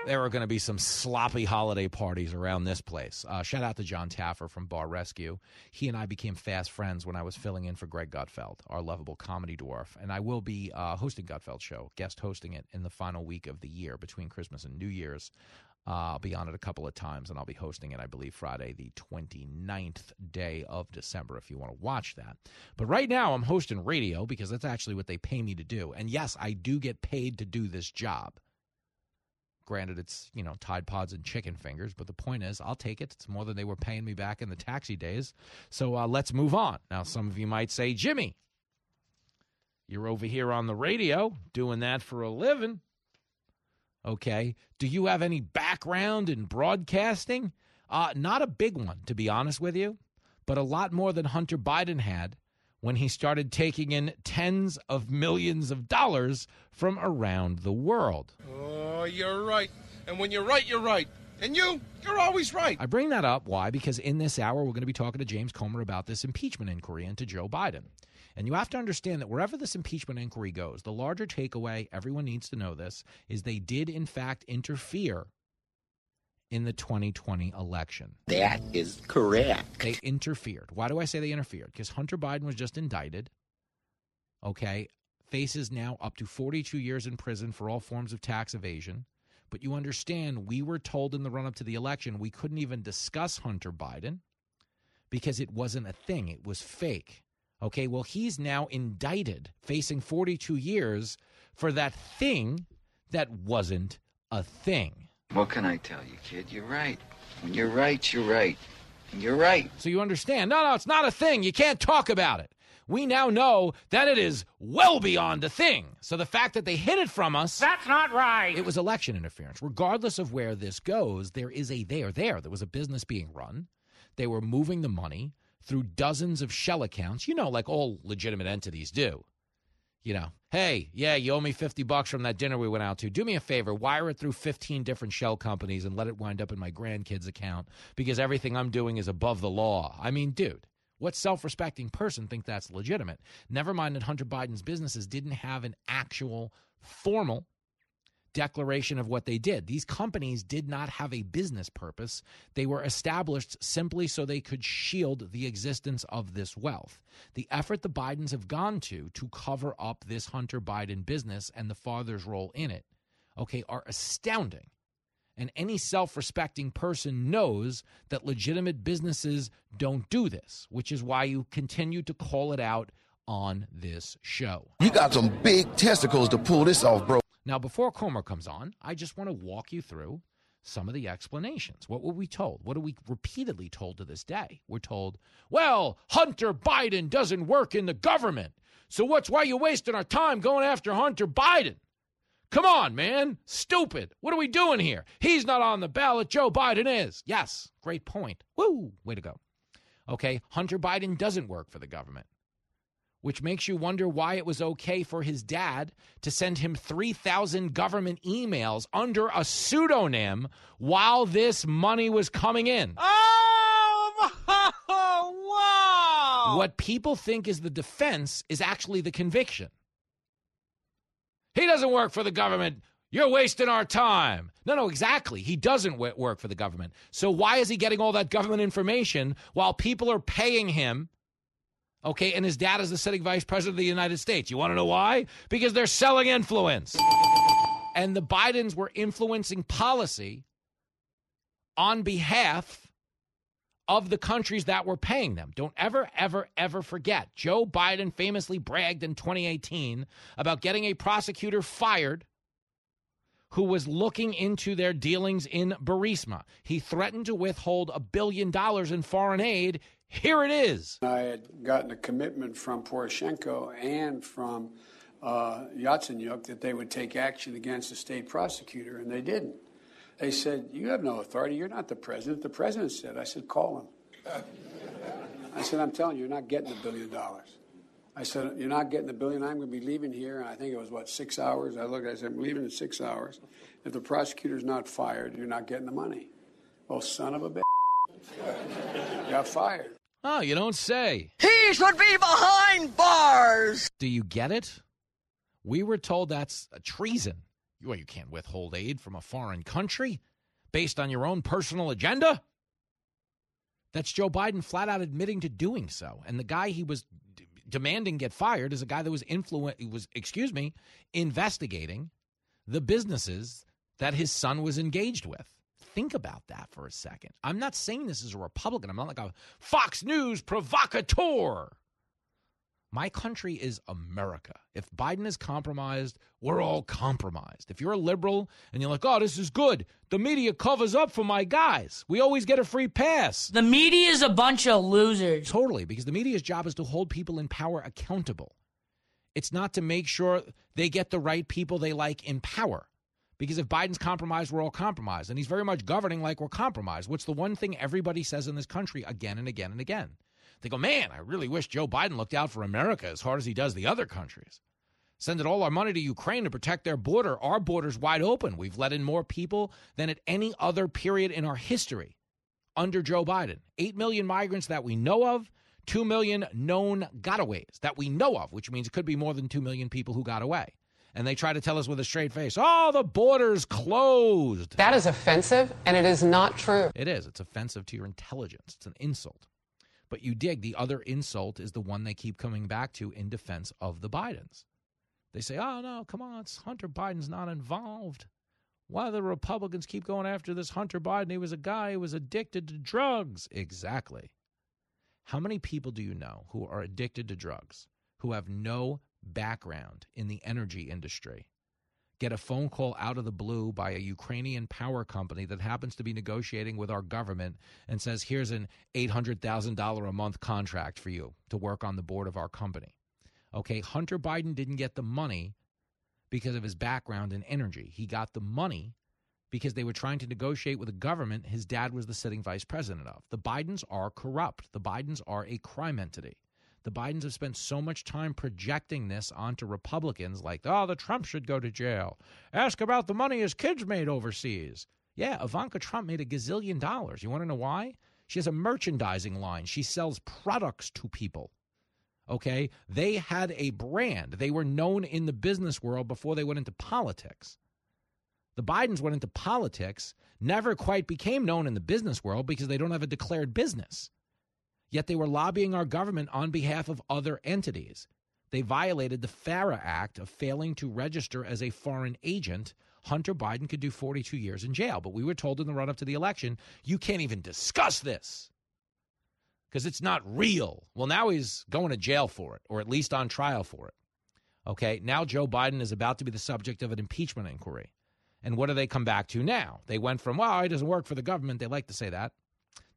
There are going to be some sloppy holiday parties around this place. Uh, shout out to John Taffer from Bar Rescue. He and I became fast friends when I was filling in for Greg Gutfeld, our lovable comedy dwarf. And I will be uh, hosting Gutfeld's show, guest hosting it in the final week of the year between Christmas and New Year's. Uh, I'll be on it a couple of times, and I'll be hosting it, I believe, Friday, the 29th day of December, if you want to watch that. But right now, I'm hosting radio because that's actually what they pay me to do. And yes, I do get paid to do this job. Granted, it's, you know, Tide Pods and chicken fingers, but the point is, I'll take it. It's more than they were paying me back in the taxi days. So uh, let's move on. Now, some of you might say, Jimmy, you're over here on the radio doing that for a living. Okay. Do you have any background in broadcasting? Uh, not a big one, to be honest with you, but a lot more than Hunter Biden had when he started taking in tens of millions of dollars from around the world. Oh, you're right. And when you're right, you're right. And you, you're always right. I bring that up. Why? Because in this hour, we're going to be talking to James Comer about this impeachment inquiry into Joe Biden. And you have to understand that wherever this impeachment inquiry goes, the larger takeaway, everyone needs to know this, is they did, in fact, interfere in the 2020 election. That is correct. They interfered. Why do I say they interfered? Because Hunter Biden was just indicted, okay, faces now up to 42 years in prison for all forms of tax evasion. But you understand, we were told in the run up to the election we couldn't even discuss Hunter Biden because it wasn't a thing, it was fake. Okay, well, he's now indicted, facing 42 years for that thing that wasn't a thing. What can I tell you, kid? You're right. When you're right, you're right. And you're right. So you understand, no, no, it's not a thing. You can't talk about it. We now know that it is well beyond a thing. So the fact that they hid it from us. That's not right. It was election interference. Regardless of where this goes, there is a there there. There was a business being run. They were moving the money through dozens of shell accounts, you know, like all legitimate entities do. You know, hey, yeah, you owe me 50 bucks from that dinner we went out to. Do me a favor, wire it through 15 different shell companies and let it wind up in my grandkids' account because everything I'm doing is above the law. I mean, dude, what self respecting person think that's legitimate? Never mind that Hunter Biden's businesses didn't have an actual formal declaration of what they did. These companies did not have a business purpose. They were established simply so they could shield the existence of this wealth. The effort the Bidens have gone to to cover up this Hunter Biden business and the father's role in it, okay, are astounding. And any self respecting person knows that legitimate businesses don't do this, which is why you continue to call it out on this show. You got some big testicles to pull this off, bro. Now, before Comer comes on, I just want to walk you through some of the explanations. What were we told? What are we repeatedly told to this day? We're told, well, Hunter Biden doesn't work in the government. So what's why you wasting our time going after Hunter Biden? Come on, man. Stupid. What are we doing here? He's not on the ballot. Joe Biden is. Yes, great point. Woo, way to go. Okay, Hunter Biden doesn't work for the government which makes you wonder why it was okay for his dad to send him 3,000 government emails under a pseudonym while this money was coming in. Oh, wow! What people think is the defense is actually the conviction. He doesn't work for the government. You're wasting our time. No, no, exactly. He doesn't work for the government. So why is he getting all that government information while people are paying him Okay, and his dad is the sitting vice president of the United States. You want to know why? Because they're selling influence. And the Bidens were influencing policy on behalf of the countries that were paying them. Don't ever, ever, ever forget. Joe Biden famously bragged in 2018 about getting a prosecutor fired who was looking into their dealings in Burisma. He threatened to withhold a billion dollars in foreign aid here it is. I had gotten a commitment from Poroshenko and from uh, Yatsenyuk that they would take action against the state prosecutor, and they didn't. They said, You have no authority. You're not the president. The president said, I said, Call him. I said, I'm telling you, you're not getting the billion dollars. I said, You're not getting the billion. I'm going to be leaving here. And I think it was, what, six hours? I looked, I said, I'm leaving in six hours. If the prosecutor's not fired, you're not getting the money. Well, son of a bitch. got fired. Oh, you don't say. He should be behind bars. Do you get it? We were told that's a treason. Well, you can't withhold aid from a foreign country based on your own personal agenda. That's Joe Biden flat out admitting to doing so. And the guy he was d- demanding get fired is a guy that was influent was excuse me, investigating the businesses that his son was engaged with think about that for a second. I'm not saying this as a Republican. I'm not like a Fox News provocateur. My country is America. If Biden is compromised, we're all compromised. If you're a liberal and you're like, oh, this is good, the media covers up for my guys. We always get a free pass. The media is a bunch of losers. Totally, because the media's job is to hold people in power accountable. It's not to make sure they get the right people they like in power. Because if Biden's compromised, we're all compromised. And he's very much governing like we're compromised. What's the one thing everybody says in this country again and again and again? They go, man, I really wish Joe Biden looked out for America as hard as he does the other countries. Sending all our money to Ukraine to protect their border. Our border's wide open. We've let in more people than at any other period in our history under Joe Biden. 8 million migrants that we know of, 2 million known gotaways that we know of, which means it could be more than 2 million people who got away and they try to tell us with a straight face, oh, the border's closed. That is offensive, and it is not true. It is. It's offensive to your intelligence. It's an insult. But you dig, the other insult is the one they keep coming back to in defense of the Bidens. They say, oh, no, come on, Hunter Biden's not involved. Why do the Republicans keep going after this Hunter Biden? He was a guy who was addicted to drugs. Exactly. How many people do you know who are addicted to drugs, who have no background in the energy industry get a phone call out of the blue by a Ukrainian power company that happens to be negotiating with our government and says, here's an $800,000 a month contract for you to work on the board of our company. Okay, Hunter Biden didn't get the money because of his background in energy. He got the money because they were trying to negotiate with a government his dad was the sitting vice president of. The Bidens are corrupt. The Bidens are a crime entity. The Bidens have spent so much time projecting this onto Republicans like, oh, the Trump should go to jail. Ask about the money his kids made overseas. Yeah, Ivanka Trump made a gazillion dollars. You want to know why? She has a merchandising line. She sells products to people. Okay? They had a brand. They were known in the business world before they went into politics. The Bidens went into politics, never quite became known in the business world because they don't have a declared business. Yet they were lobbying our government on behalf of other entities. They violated the FARA Act of failing to register as a foreign agent. Hunter Biden could do 42 years in jail. But we were told in the run up to the election, you can't even discuss this because it's not real. Well, now he's going to jail for it, or at least on trial for it. Okay, now Joe Biden is about to be the subject of an impeachment inquiry. And what do they come back to now? They went from, well, it doesn't work for the government. They like to say that.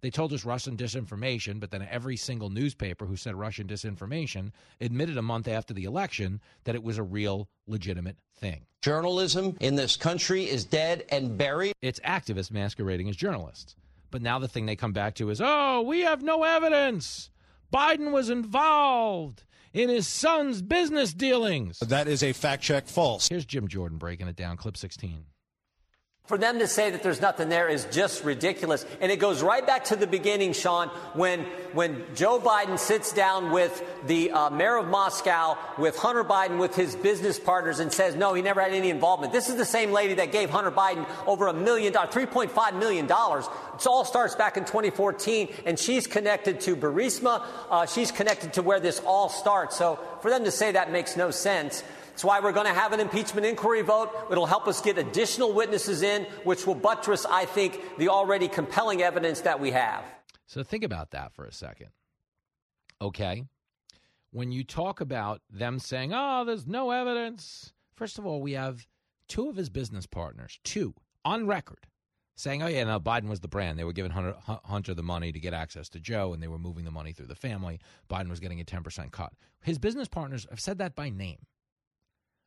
They told us Russian disinformation, but then every single newspaper who said Russian disinformation admitted a month after the election that it was a real, legitimate thing. Journalism in this country is dead and buried. It's activists masquerading as journalists. But now the thing they come back to is, oh, we have no evidence. Biden was involved in his son's business dealings. That is a fact check false. Here's Jim Jordan breaking it down, clip 16. For them to say that there's nothing there is just ridiculous. And it goes right back to the beginning, Sean, when, when Joe Biden sits down with the uh, mayor of Moscow, with Hunter Biden, with his business partners, and says, no, he never had any involvement. This is the same lady that gave Hunter Biden over a million dollars, $3.5 million. It all starts back in 2014, and she's connected to Burisma. Uh, she's connected to where this all starts. So for them to say that makes no sense. That's why we're going to have an impeachment inquiry vote. It'll help us get additional witnesses in, which will buttress, I think, the already compelling evidence that we have. So think about that for a second. Okay. When you talk about them saying, oh, there's no evidence, first of all, we have two of his business partners, two, on record, saying, oh, yeah, no, Biden was the brand. They were giving Hunter, Hunter the money to get access to Joe, and they were moving the money through the family. Biden was getting a 10% cut. His business partners have said that by name.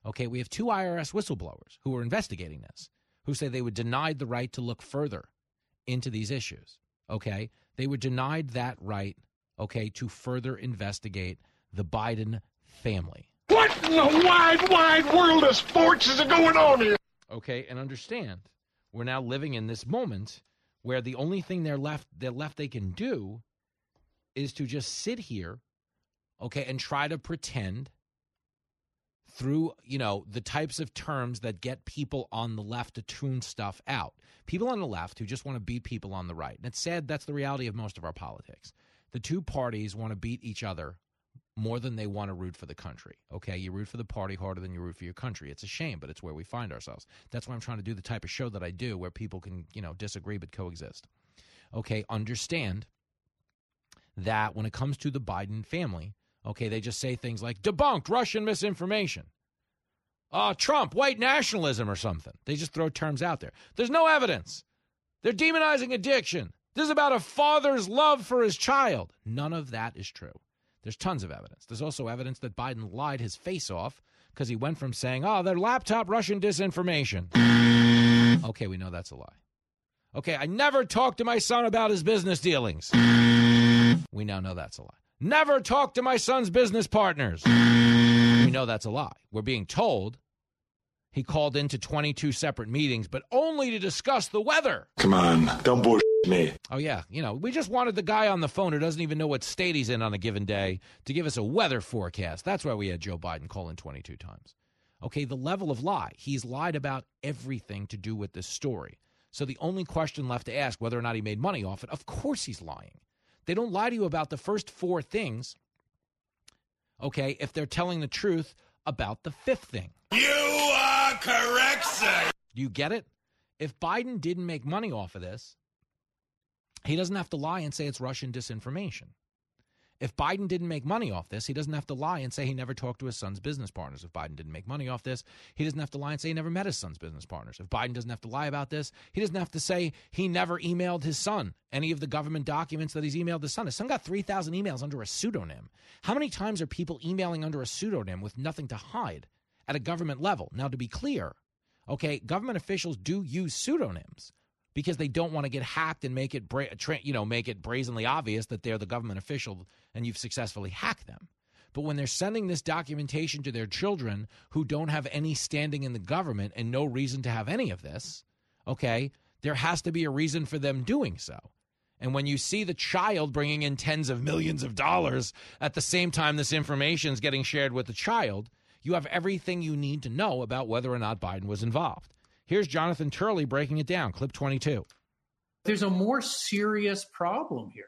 Okay, we have two IRS whistleblowers who are investigating this, who say they were denied the right to look further into these issues. Okay, they were denied that right, okay, to further investigate the Biden family. What in the wide, wide world of sports is going on here? Okay, and understand, we're now living in this moment where the only thing they're left they're left they can do is to just sit here, okay, and try to pretend through you know the types of terms that get people on the left to tune stuff out. People on the left who just want to beat people on the right. And it's sad that's the reality of most of our politics. The two parties want to beat each other more than they want to root for the country. Okay you root for the party harder than you root for your country. It's a shame but it's where we find ourselves. That's why i'm trying to do the type of show that i do where people can you know disagree but coexist. Okay understand that when it comes to the biden family Okay, they just say things like debunked Russian misinformation. Uh, Trump, white nationalism or something. They just throw terms out there. There's no evidence. They're demonizing addiction. This is about a father's love for his child. None of that is true. There's tons of evidence. There's also evidence that Biden lied his face off because he went from saying, oh, they're laptop Russian disinformation. okay, we know that's a lie. Okay, I never talked to my son about his business dealings. We now know that's a lie. Never talk to my son's business partners. We know that's a lie. We're being told he called into 22 separate meetings, but only to discuss the weather. Come on, don't bullshit me. Oh, yeah. You know, we just wanted the guy on the phone who doesn't even know what state he's in on a given day to give us a weather forecast. That's why we had Joe Biden call in 22 times. Okay, the level of lie. He's lied about everything to do with this story. So the only question left to ask whether or not he made money off it, of course he's lying. They don't lie to you about the first four things, okay, if they're telling the truth about the fifth thing. You are correct, sir. Do you get it? If Biden didn't make money off of this, he doesn't have to lie and say it's Russian disinformation. If Biden didn't make money off this, he doesn't have to lie and say he never talked to his son's business partners. If Biden didn't make money off this, he doesn't have to lie and say he never met his son's business partners. If Biden doesn't have to lie about this, he doesn't have to say he never emailed his son any of the government documents that he's emailed his son. His son got 3,000 emails under a pseudonym. How many times are people emailing under a pseudonym with nothing to hide at a government level? Now, to be clear, okay, government officials do use pseudonyms because they don't want to get hacked and make it bra- you know make it brazenly obvious that they're the government official and you've successfully hacked them. But when they're sending this documentation to their children who don't have any standing in the government and no reason to have any of this, okay, there has to be a reason for them doing so. And when you see the child bringing in tens of millions of dollars at the same time this information is getting shared with the child, you have everything you need to know about whether or not Biden was involved. Here's Jonathan Turley breaking it down, clip 22. There's a more serious problem here,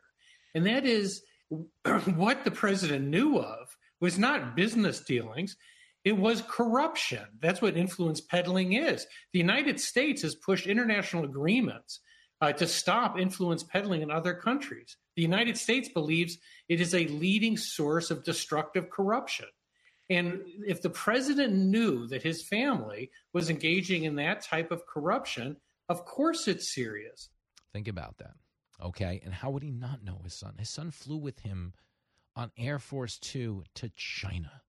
and that is what the president knew of was not business dealings. It was corruption. That's what influence peddling is. The United States has pushed international agreements uh, to stop influence peddling in other countries. The United States believes it is a leading source of destructive corruption. And if the president knew that his family was engaging in that type of corruption, of course it's serious. Think about that. Okay. And how would he not know his son? His son flew with him on Air Force Two to China.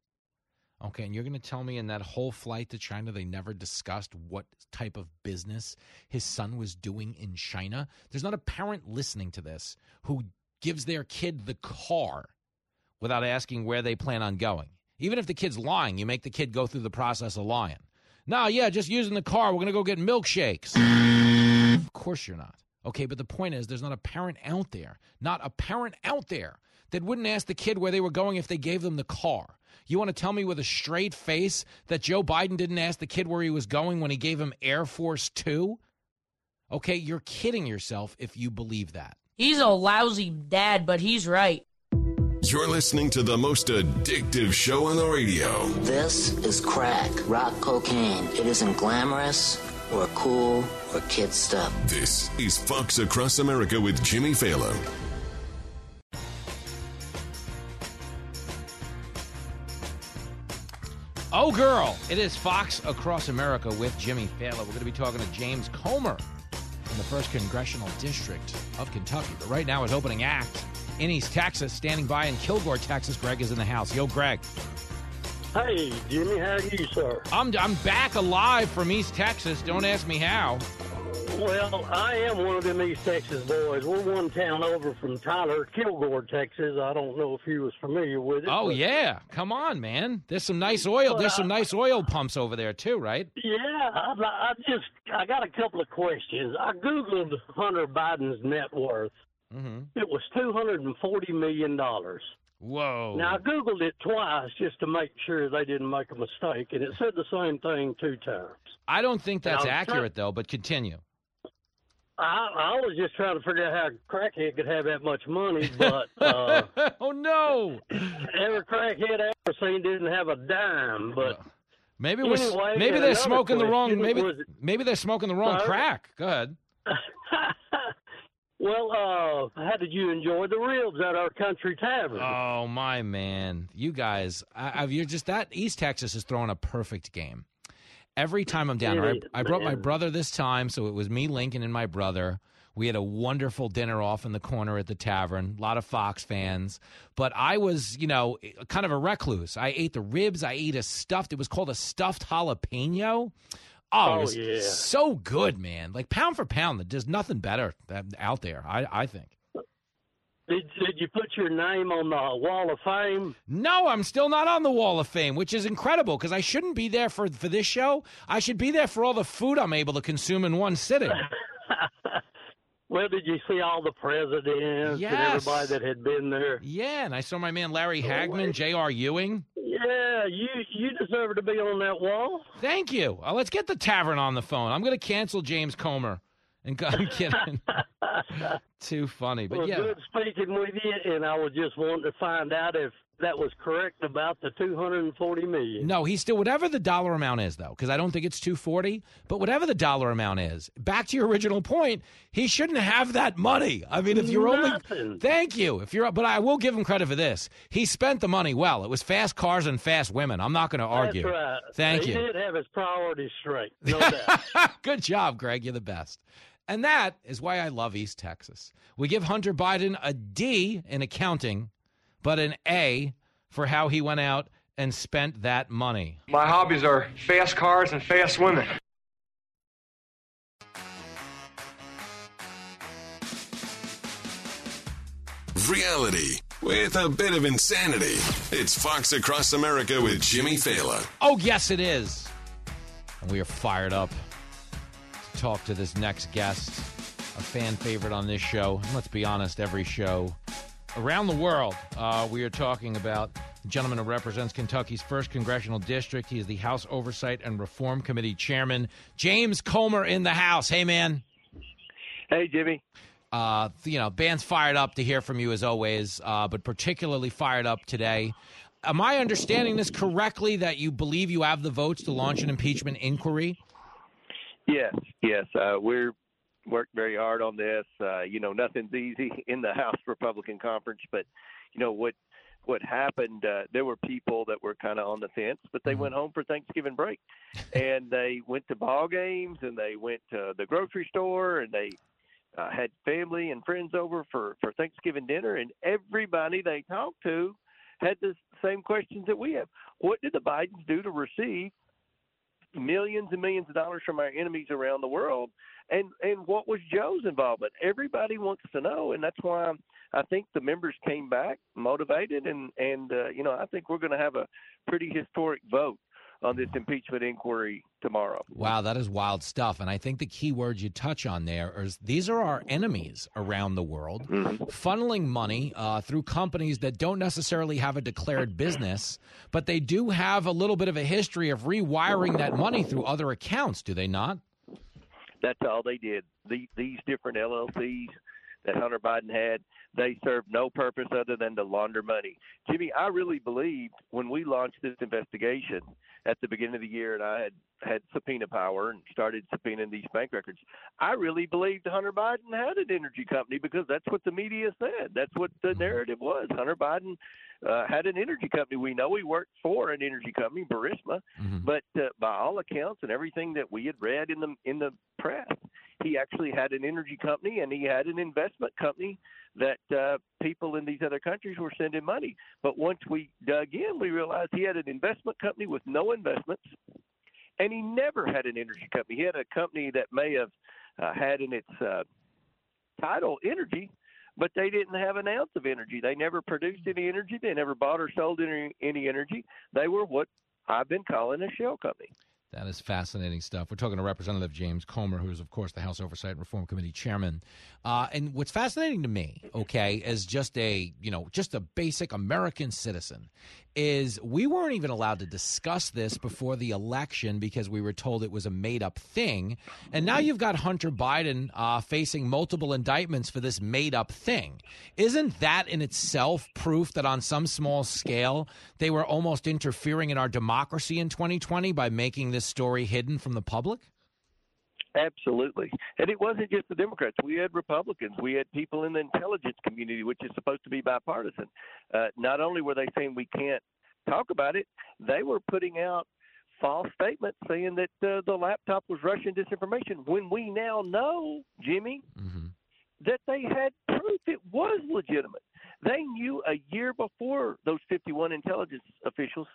Okay. And you're going to tell me in that whole flight to China, they never discussed what type of business his son was doing in China? There's not a parent listening to this who gives their kid the car without asking where they plan on going. Even if the kid's lying, you make the kid go through the process of lying. No, yeah, just using the car. We're going to go get milkshakes. of course you're not. Okay, but the point is, there's not a parent out there, not a parent out there that wouldn't ask the kid where they were going if they gave them the car. You want to tell me with a straight face that Joe Biden didn't ask the kid where he was going when he gave him Air Force Two? Okay, you're kidding yourself if you believe that. He's a lousy dad, but he's right. You're listening to the most addictive show on the radio. This is crack, rock cocaine. It isn't glamorous or cool or kid stuff. This is Fox Across America with Jimmy Failla. Oh, girl, it is Fox Across America with Jimmy Failla. We're going to be talking to James Comer from the 1st Congressional District of Kentucky. But right now, his opening act in East Texas, standing by in Kilgore, Texas. Greg is in the house. Yo, Greg. Hey, Jimmy, how are you, sir? I'm, I'm back alive from East Texas. Don't ask me how. Well, I am one of them East Texas boys. We're one town over from Tyler, Kilgore, Texas. I don't know if you was familiar with it. Oh, but- yeah. Come on, man. There's some nice oil. There's some nice oil pumps over there, too, right? Yeah, I, I just I got a couple of questions. I googled Hunter Biden's net worth. Mm-hmm. It was two hundred and forty million dollars. Whoa. Now I googled it twice just to make sure they didn't make a mistake, and it said the same thing two times. I don't think that's accurate, though, but continue. I, I was just trying to figure out how crackhead could have that much money, but uh, oh no, every crackhead I ever seen didn't have a dime. But Maybe Anyway, maybe they're smoking the wrong maybe was- maybe they're smoking the wrong Sorry? crack. Go ahead. well, uh, how did you enjoy the ribs at our country tavern? Oh my man, you guys, I, I, you're just that East Texas is throwing a perfect game. Every time I'm down It I, I brought my brother this time, so it was me, Lincoln, and my brother. We had a wonderful dinner off in the corner at the tavern. A lot of Fox fans, but I was, you know, kind of a recluse. I ate the ribs. I ate a stuffed. It was called a stuffed jalapeno. Oh, Oh, it was yeah. so good, man! Like pound for pound, there's nothing better than- out there. I, I think. Did, did you put your name on the Wall of Fame? No, I'm still not on the Wall of Fame, which is incredible because I shouldn't be there for for this show. I should be there for all the food I'm able to consume in one sitting. Well, did you see all the presidents Yes. and everybody that had been there? Yeah, and I saw my man Larry Hagman, J.R. Ewing. Yeah, you you deserve to be on that wall. Thank you. Uh, let's get the tavern on the phone. I'm going to cancel James Comer. And I'm kidding. Too funny, but well, yeah. good speaking with you, and I was just wanting to find out if that was correct about the two hundred and forty million. No, he's still whatever the dollar amount is though, because I don't think it's 240, but whatever the dollar amount is. Back to your original point, he shouldn't have that money. I mean, if you're Nothing. only Thank you. If you're but I will give him credit for this. He spent the money well. It was fast cars and fast women. I'm not going to argue. That's right. Thank he you. did have his priorities straight, no doubt. Good job, Greg. You're the best. And that is why I love East Texas. We give Hunter Biden a D in accounting, but an A for how he went out and spent that money. My hobbies are fast cars and fast women. Reality with a bit of insanity. It's Fox Across America with Jimmy Failla. Oh, yes, it is. And we are fired up to talk to this next guest, a fan favorite on this show. And let's be honest, every show around the world, uh, we are talking about the gentleman who represents Kentucky's first congressional district. He is the House Oversight and Reform Committee chairman, James Comer, in the House. Hey, man. Hey, Jimmy. Uh, you know, band's fired up to hear from you as always, uh, but particularly fired up today. Am I understanding this correctly that you believe you have the votes to launch an impeachment inquiry? Yes, yes. Uh, we're worked very hard on this. Uh, you know, nothing's easy in the House Republican Conference, but you know what what happened. Uh, there were people that were kind of on the fence, but they went home for Thanksgiving break, and they went to ball games, and they went to the grocery store, and they uh, had family and friends over for for Thanksgiving dinner, and everybody they talked to had the same questions that we have. What did the Bidens do to receive millions and millions of dollars from our enemies around the world? And and what was Joe's involvement? Everybody wants to know, and that's why I think the members came back motivated, and and uh, you know I think we're going to have a pretty historic vote on this impeachment inquiry tomorrow. Wow, that is wild stuff. And I think the key words you touch on there is these are our enemies around the world, Mm-hmm. funneling money uh, through companies that don't necessarily have a declared business, but they do have a little bit of a history of rewiring that money through other accounts, do they not? That's all they did. The, these different LLCs that Hunter Biden had, they served no purpose other than to launder money. Jimmy, I really believed when we launched this investigation at the beginning of the year, and I had had subpoena power and started subpoenaing these bank records. I really believed Hunter Biden had an energy company because that's what the media said. That's what the narrative was. Hunter Biden uh, had an energy company. We know he worked for an energy company, Burisma, but uh, by all accounts and everything that we had read in the in the press, he actually had an energy company and he had an investment company that uh, people in these other countries were sending money. But once we dug in, we realized he had an investment company with no investments, and he never had an energy company. He had a company that may have uh, had in its uh, title energy, but they didn't have an ounce of energy. They never produced any energy. They never bought or sold any, any energy. They were what I've been calling a shell company. That is fascinating stuff. We're talking to Representative James Comer, who is, of course, the House Oversight and Reform Committee chairman. Uh, and what's fascinating to me, okay, as just a you know just a basic American citizen, is we weren't even allowed to discuss this before the election because we were told it was a made up thing. And now you've got Hunter Biden uh, facing multiple indictments for this made up thing. Isn't that in itself proof that on some small scale they were almost interfering in our democracy in 2020 by making this story hidden from the public? Absolutely. And it wasn't just the Democrats. We had Republicans. We had people in the intelligence community, which is supposed to be bipartisan. Uh, not only were they saying we can't talk about it, they were putting out false statements saying that uh, the laptop was Russian disinformation when we now know, Jimmy, that they had proof it was legitimate. They knew a year before those 51 intelligence officials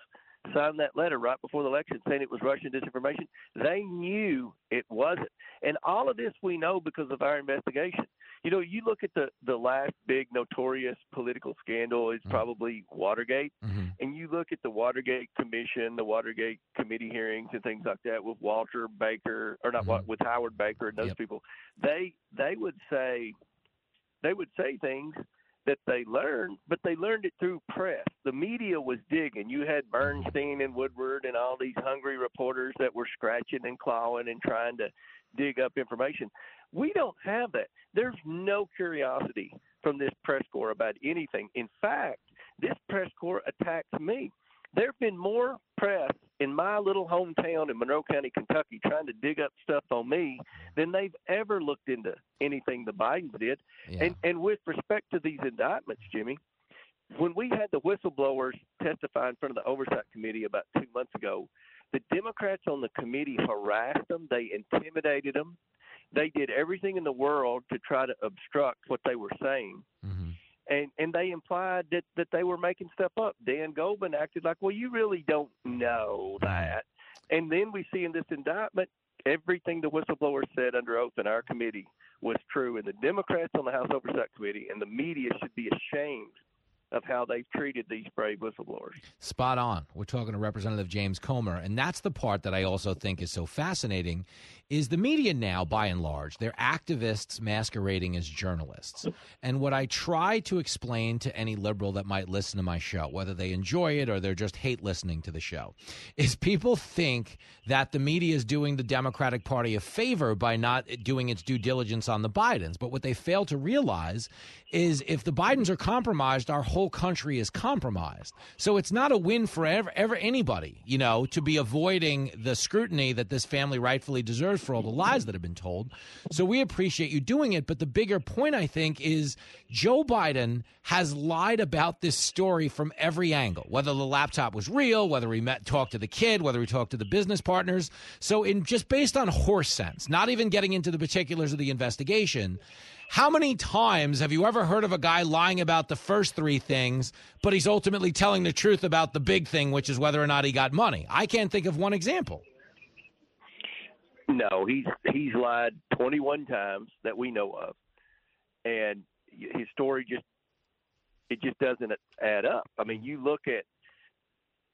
signed that letter right before the election saying it was Russian disinformation. They knew it wasn't. And all of this we know because of our investigation. You know, you look at the, the last big notorious political scandal is mm-hmm. probably Watergate. Mm-hmm. And you look at the Watergate Commission, the Watergate committee hearings and things like that with Walter Baker or not Wa- mm-hmm. with Howard Baker and those people. They they would say they would say things that they learned, but they learned it through press. The media was digging. You had Bernstein and Woodward and all these hungry reporters that were scratching and clawing and trying to dig up information. We don't have that. There's no curiosity from this press corps about anything. In fact, this press corps attacks me. There have been more press in my little hometown in Monroe County, Kentucky, trying to dig up stuff on me than they've ever looked into anything the Bidens did. And and with respect to these indictments, Jimmy, when we had the whistleblowers testify in front of the oversight committee about two months ago, the Democrats on the committee harassed them, they intimidated them, they did everything in the world to try to obstruct what they were saying. Mm-hmm. And and they implied that that they were making stuff up. Dan Goldman acted like, "Well, you really don't know that." And then we see in this indictment everything the whistleblower said under oath in our committee was true. And the Democrats on the House Oversight Committee and the media should be ashamed of how they've treated these brave whistleblowers. Spot on. We're talking to Representative James Comer, and that's the part that I also think is so fascinating is the media now by and large, they're activists masquerading as journalists. And what I try to explain to any liberal that might listen to my show, whether they enjoy it or they're just hate listening to the show, is people think that the media is doing the Democratic Party a favor by not doing its due diligence on the Bidens. But what they fail to realize is if the Bidens are compromised, our whole whole country is compromised. So it's not a win for ever, ever anybody, you know, to be avoiding the scrutiny that this family rightfully deserves for all the lies that have been told. So we appreciate you doing it. But the bigger point, I think, is Joe Biden has lied about this story from every angle, whether the laptop was real, whether he met, talked to the kid, whether he talked to the business partners. So in just based on horse sense, not even getting into the particulars of the investigation, how many times have you ever heard of a guy lying about the first three things, but he's ultimately telling the truth about the big thing, which is whether or not he got money? I can't think of one example. No, he's he's lied 21 times that we know of, and his story just it just doesn't add up. I mean, you look at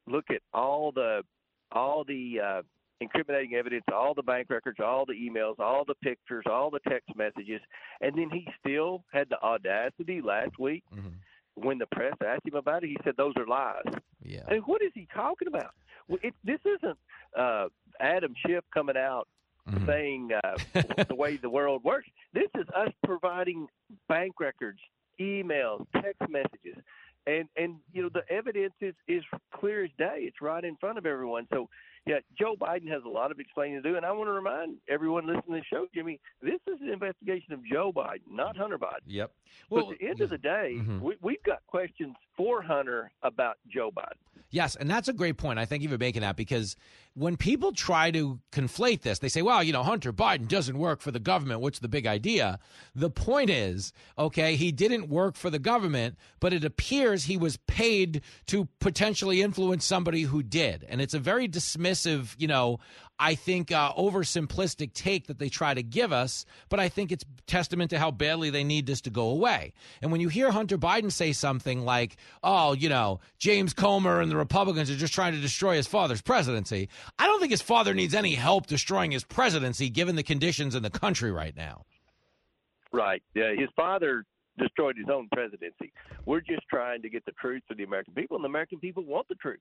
look at all the all the uh, incriminating evidence, all the bank records, all the emails, all the pictures, all the text messages, and then he still had the audacity last week mm-hmm. when the press asked him about it. He said those are lies. Yeah. And what is he talking about? Well, it, this isn't uh, Adam Schiff coming out mm-hmm. saying uh, the way the world works. This is us providing bank records, emails, text messages and and you know the evidence is is clear as day. It's right in front of everyone. So yeah, Joe Biden has a lot of explaining to do, and I want to remind everyone listening to the show, Jimmy, this is an investigation of Joe Biden, not Hunter Biden. Yep. Well, at the end of the day, mm-hmm. we, we've got questions for Hunter about Joe Biden. Yes, and that's a great point. I think you've been making that because when people try to conflate this, they say, well, you know, Hunter Biden doesn't work for the government. What's the big idea? The point is, okay, he didn't work for the government, but it appears he was paid to potentially influence somebody who did. And it's a very dismissive, you know, I think, uh, oversimplistic take that they try to give us, but I think it's testament to how badly they need this to go away. And when you hear Hunter Biden say something like, oh, you know, James Comer and the Republicans are just trying to destroy his father's presidency, I don't think his father needs any help destroying his presidency given the conditions in the country right now. Right. Yeah, his father destroyed his own presidency. We're just trying to get the truth to the American people, and the American people want the truth.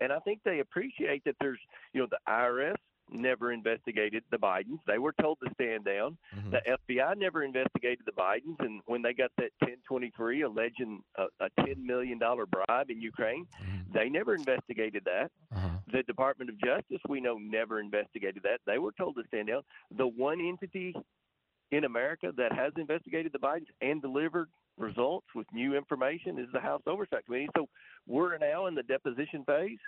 And I think they appreciate that there's, you know, the IRS never investigated the Bidens. They were told to stand down. Mm-hmm. The FBI never investigated the Bidens, and when they got that 1023 alleging a, a 10 million dollar bribe in Ukraine, Mm-hmm. they never investigated that. Uh-huh. The Department of Justice, we know, never investigated that. They were told to stand down. The one entity in America that has investigated the Bidens and delivered results with new information is the House Oversight Committee. So we're now in the deposition phase.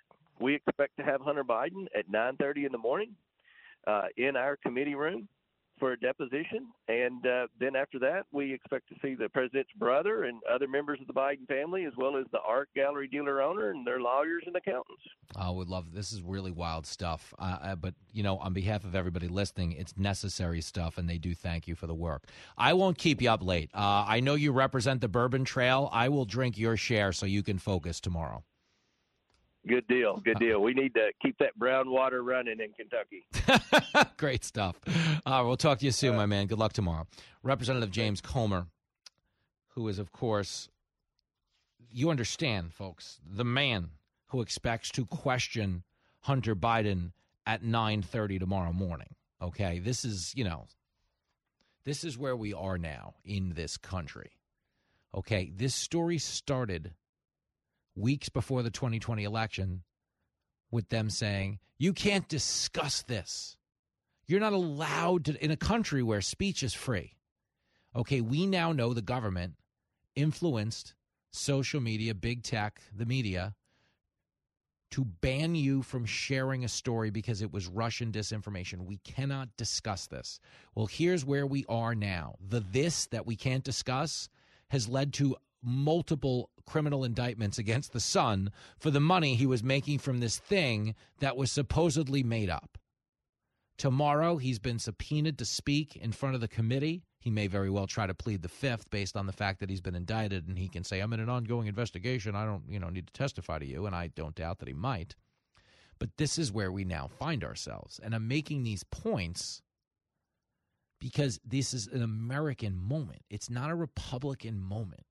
We expect to have Hunter Biden at 9:30 in the morning uh, in our committee room for a deposition, and uh, then after that, we expect to see the president's brother and other members of the Biden family, as well as the art gallery dealer owner and their lawyers and accountants. I would love this. Is really wild stuff. Uh, but you know, on behalf of everybody listening, it's necessary stuff, and they do thank you for the work. I won't keep you up late. Uh, I know you represent the Bourbon Trail. I will drink your share so you can focus tomorrow. Good deal. Good deal. We need to keep that brown water running in Kentucky. Great stuff. Uh, we'll talk to you soon, my man. Good luck tomorrow. Representative James Comer, who is, of course, you understand, folks, the man who expects to question Hunter Biden at 9:30 tomorrow morning. Okay, this is, you know, this is where we are now in this country. Okay, this story started weeks before the 2020 election with them saying, you can't discuss this. You're not allowed to, in a country where speech is free. Okay, we now know the government influenced social media, big tech, the media, to ban you from sharing a story because it was Russian disinformation. We cannot discuss this. Well, here's where we are now. The this that we can't discuss has led to multiple criminal indictments against the son for the money he was making from this thing that was supposedly made up. Tomorrow, he's been subpoenaed to speak in front of the committee. He may very well try to plead the fifth based on the fact that he's been indicted and he can say, I'm in an ongoing investigation. I don't, you know, need to testify to you. And I don't doubt that he might. But this is where we now find ourselves. And I'm making these points because this is an American moment. It's not a Republican moment.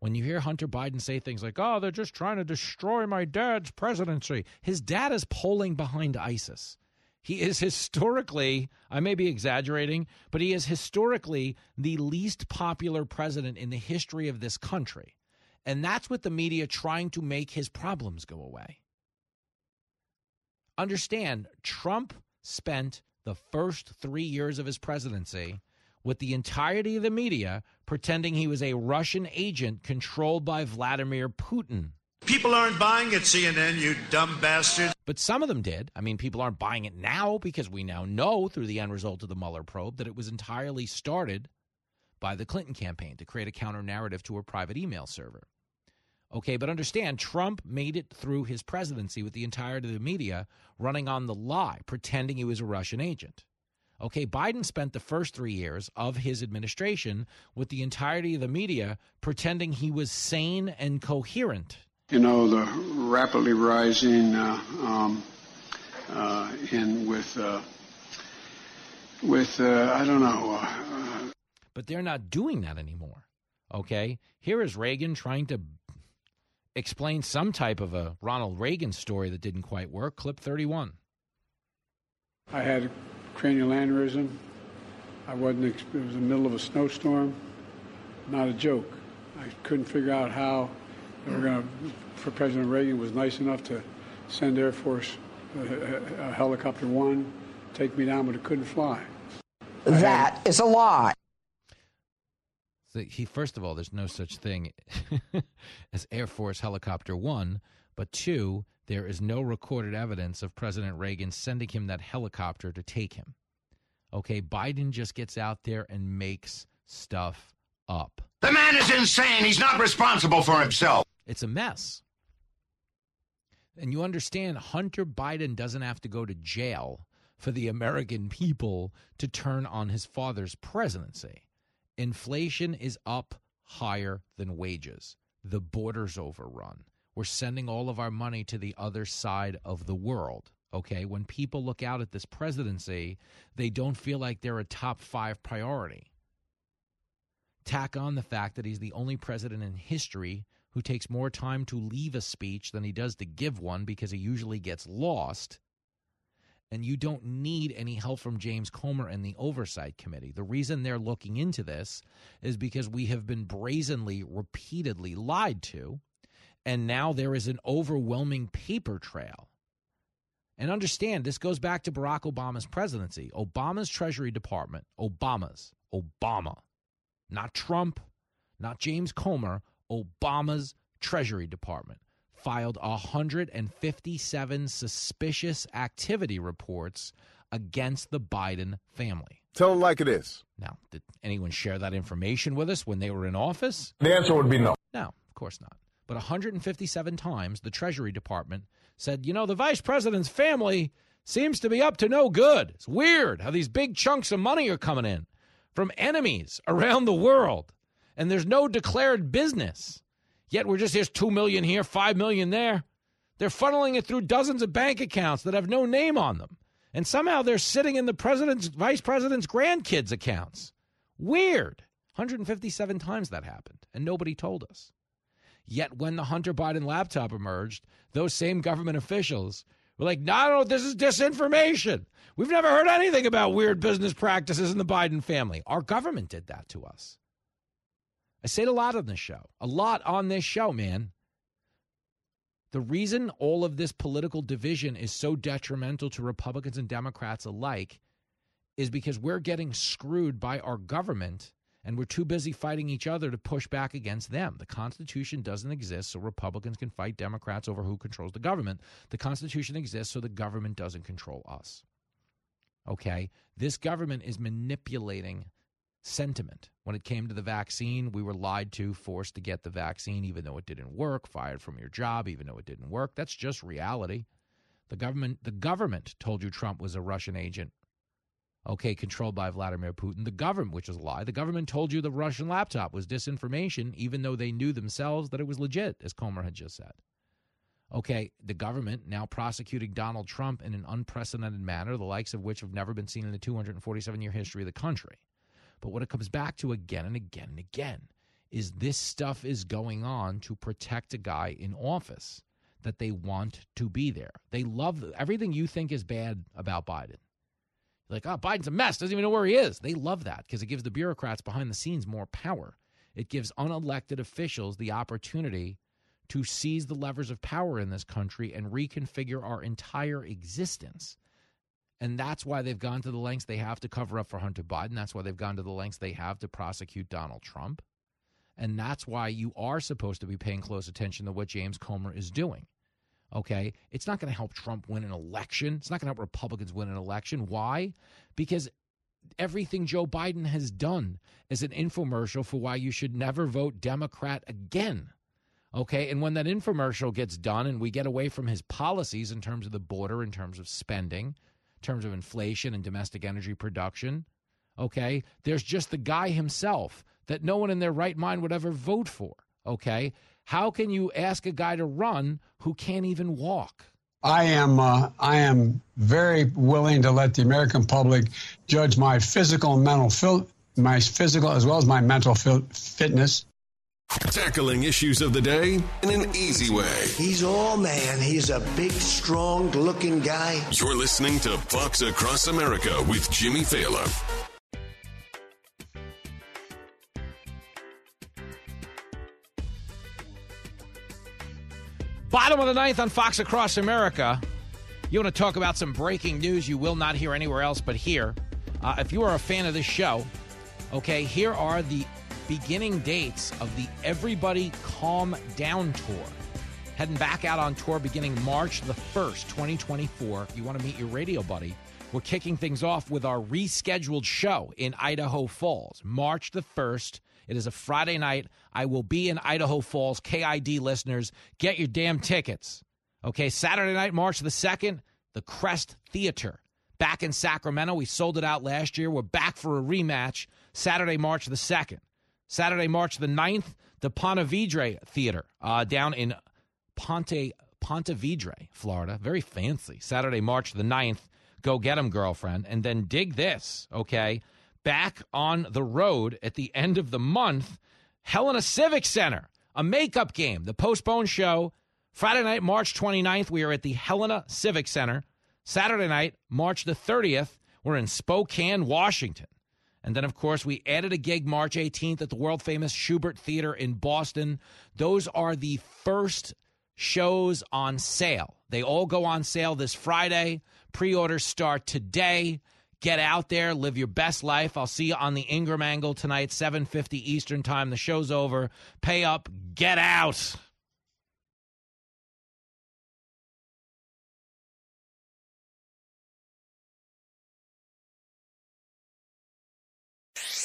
When you hear Hunter Biden say things like, oh, they're just trying to destroy my dad's presidency, his dad is polling behind ISIS. He is historically, I may be exaggerating, but he is historically the least popular president in the history of this country. And that's with the media trying to make his problems go away. Understand, Trump spent the first three years of his presidency with the entirety of the media pretending he was a Russian agent controlled by Vladimir Putin. People aren't buying it, CNN, you dumb bastards. But some of them did. I mean, people aren't buying it now because we now know through the end result of the Mueller probe that it was entirely started by the Clinton campaign to create a counter narrative to a private email server. Okay, but understand, Trump made it through his presidency with the entirety of the media running on the lie, pretending he was a Russian agent. Okay, Biden spent the first three years of his administration with the entirety of the media pretending he was sane and coherent. You know, the rapidly rising uh, um, uh, in with uh, with uh, I don't know. uh, But they're not doing that anymore. Okay, here is Reagan trying to explain some type of a Ronald Reagan story that didn't quite work. Clip 31. I had a cranial aneurysm. I wasn't. ex- It was the middle of a snowstorm. Not a joke. I couldn't figure out how they were going to. For President Reagan was nice enough to send Air Force uh, uh, helicopter one, take me down, but it couldn't fly. That is a lie. So he first of all, there's no such thing as Air Force Helicopter One, but two, there is no recorded evidence of President Reagan sending him that helicopter to take him. Okay, Biden just gets out there and makes stuff up. The man is insane. He's not responsible for himself. It's a mess. And you understand, Hunter Biden doesn't have to go to jail for the American people to turn on his father's presidency. Inflation is up higher than wages. The border's overrun. We're sending all of our money to the other side of the world. Okay. When people look out at this presidency, they don't feel like they're a top five priority. Tack on the fact that he's the only president in history who takes more time to leave a speech than he does to give one because he usually gets lost and you don't need any help from James Comer and the Oversight Committee. The reason they're looking into this is because we have been brazenly, repeatedly lied to, and now there is an overwhelming paper trail. And understand, this goes back to Barack Obama's presidency. Obama's Treasury Department, Obama's, Obama, not Trump, not James Comer, Obama's Treasury Department filed 157 suspicious activity reports against the Biden family. Tell them like it is. Now, did anyone share that information with us when they were in office? The answer would be no. No, of course not. But 157 times the Treasury Department said, you know, the vice president's family seems to be up to no good. It's weird how these big chunks of money are coming in from enemies around the world, and there's no declared business. Yet we're just here's two million here, five million there. They're funneling it through dozens of bank accounts that have no name on them. And somehow they're sitting in the president's vice president's grandkids' accounts. Weird. 157 times that happened, and nobody told us. Yet when the Hunter Biden laptop emerged, those same government officials were like, no, no, this is disinformation. We've never heard anything about weird business practices in the Biden family. Our government did that to us. I say it a lot on this show, a lot on this show, man. The reason all of this political division is so detrimental to Republicans and Democrats alike is because we're getting screwed by our government and we're too busy fighting each other to push back against them. The Constitution doesn't exist so Republicans can fight Democrats over who controls the government. The Constitution exists so the government doesn't control us. Okay? This government is manipulating sentiment. When it came to the vaccine, we were lied to, forced to get the vaccine, even though it didn't work, fired from your job, even though it didn't work. That's just reality. The government, the government told you Trump was a Russian agent. Okay, controlled by Vladimir Putin. The government, which is a lie, the government told you the Russian laptop was disinformation, even though they knew themselves that it was legit, as Comer had just said. Okay, the government now prosecuting Donald Trump in an unprecedented manner, the likes of which have never been seen in the 247 year history of the country. But what it comes back to again and again and again is this stuff is going on to protect a guy in office that they want to be there. They love everything you think is bad about Biden. Like, oh, Biden's a mess, doesn't even know where he is. They love that because it gives the bureaucrats behind the scenes more power. It gives unelected officials the opportunity to seize the levers of power in this country and reconfigure our entire existence. And that's why they've gone to the lengths they have to cover up for Hunter Biden. That's why they've gone to the lengths they have to prosecute Donald Trump. And that's why you are supposed to be paying close attention to what James Comer is doing. Okay? It's not going to help Trump win an election. It's not going to help Republicans win an election. Why? Because everything Joe Biden has done is an infomercial for why you should never vote Democrat again. Okay. And when that infomercial gets done and we get away from his policies in terms of the border, in terms of spending, in terms of inflation and domestic energy production, okay, there's just the guy himself that no one in their right mind would ever vote for. Okay. How can you ask a guy to run who can't even walk? I am uh, I am very willing to let the American public judge my physical and mental fil- my physical as well as my mental fil- fitness. Tackling issues of the day in an easy way. He's all man. He's a big, strong looking guy. You're listening to Fox Across America with Jimmy Failla. Bottom of the ninth on Fox Across America. You want to talk about some breaking news you will not hear anywhere else but here. Uh, if you are a fan of this show, okay, here are the beginning dates of the Everybody Calm Down Tour. Heading back out on tour beginning March the 1st, 2024. If you want to meet your radio buddy, we're kicking things off with our rescheduled show in Idaho Falls, March the 1st. It is a Friday night. I will be in Idaho Falls. KID listeners, get your damn tickets. Okay, Saturday night, March the 2nd, the Crest Theater. Back in Sacramento. We sold it out last year. We're back for a rematch Saturday, March the 2nd. Saturday, March the 9th, the Ponte Vedra Theater uh, down in Ponte, Ponte Vedra, Florida. Very fancy. Saturday, March the 9th. Go get 'em, girlfriend. And then dig this, okay? Back on the road at the end of the month, Helena Civic Center, a makeup game, the postponed show. Friday night, March 29th, we are at the Helena Civic Center. Saturday night, March the 30th, we're in Spokane, Washington. And then, of course, we added a gig March 18th at the world famous Shubert Theater in Boston. Those are the first shows on sale. They all go on sale this Friday. Pre orders start today. Get out there, live your best life. I'll see you on the Ingraham Angle tonight, 7:50 Eastern Time. The show's over. Pay up, get out.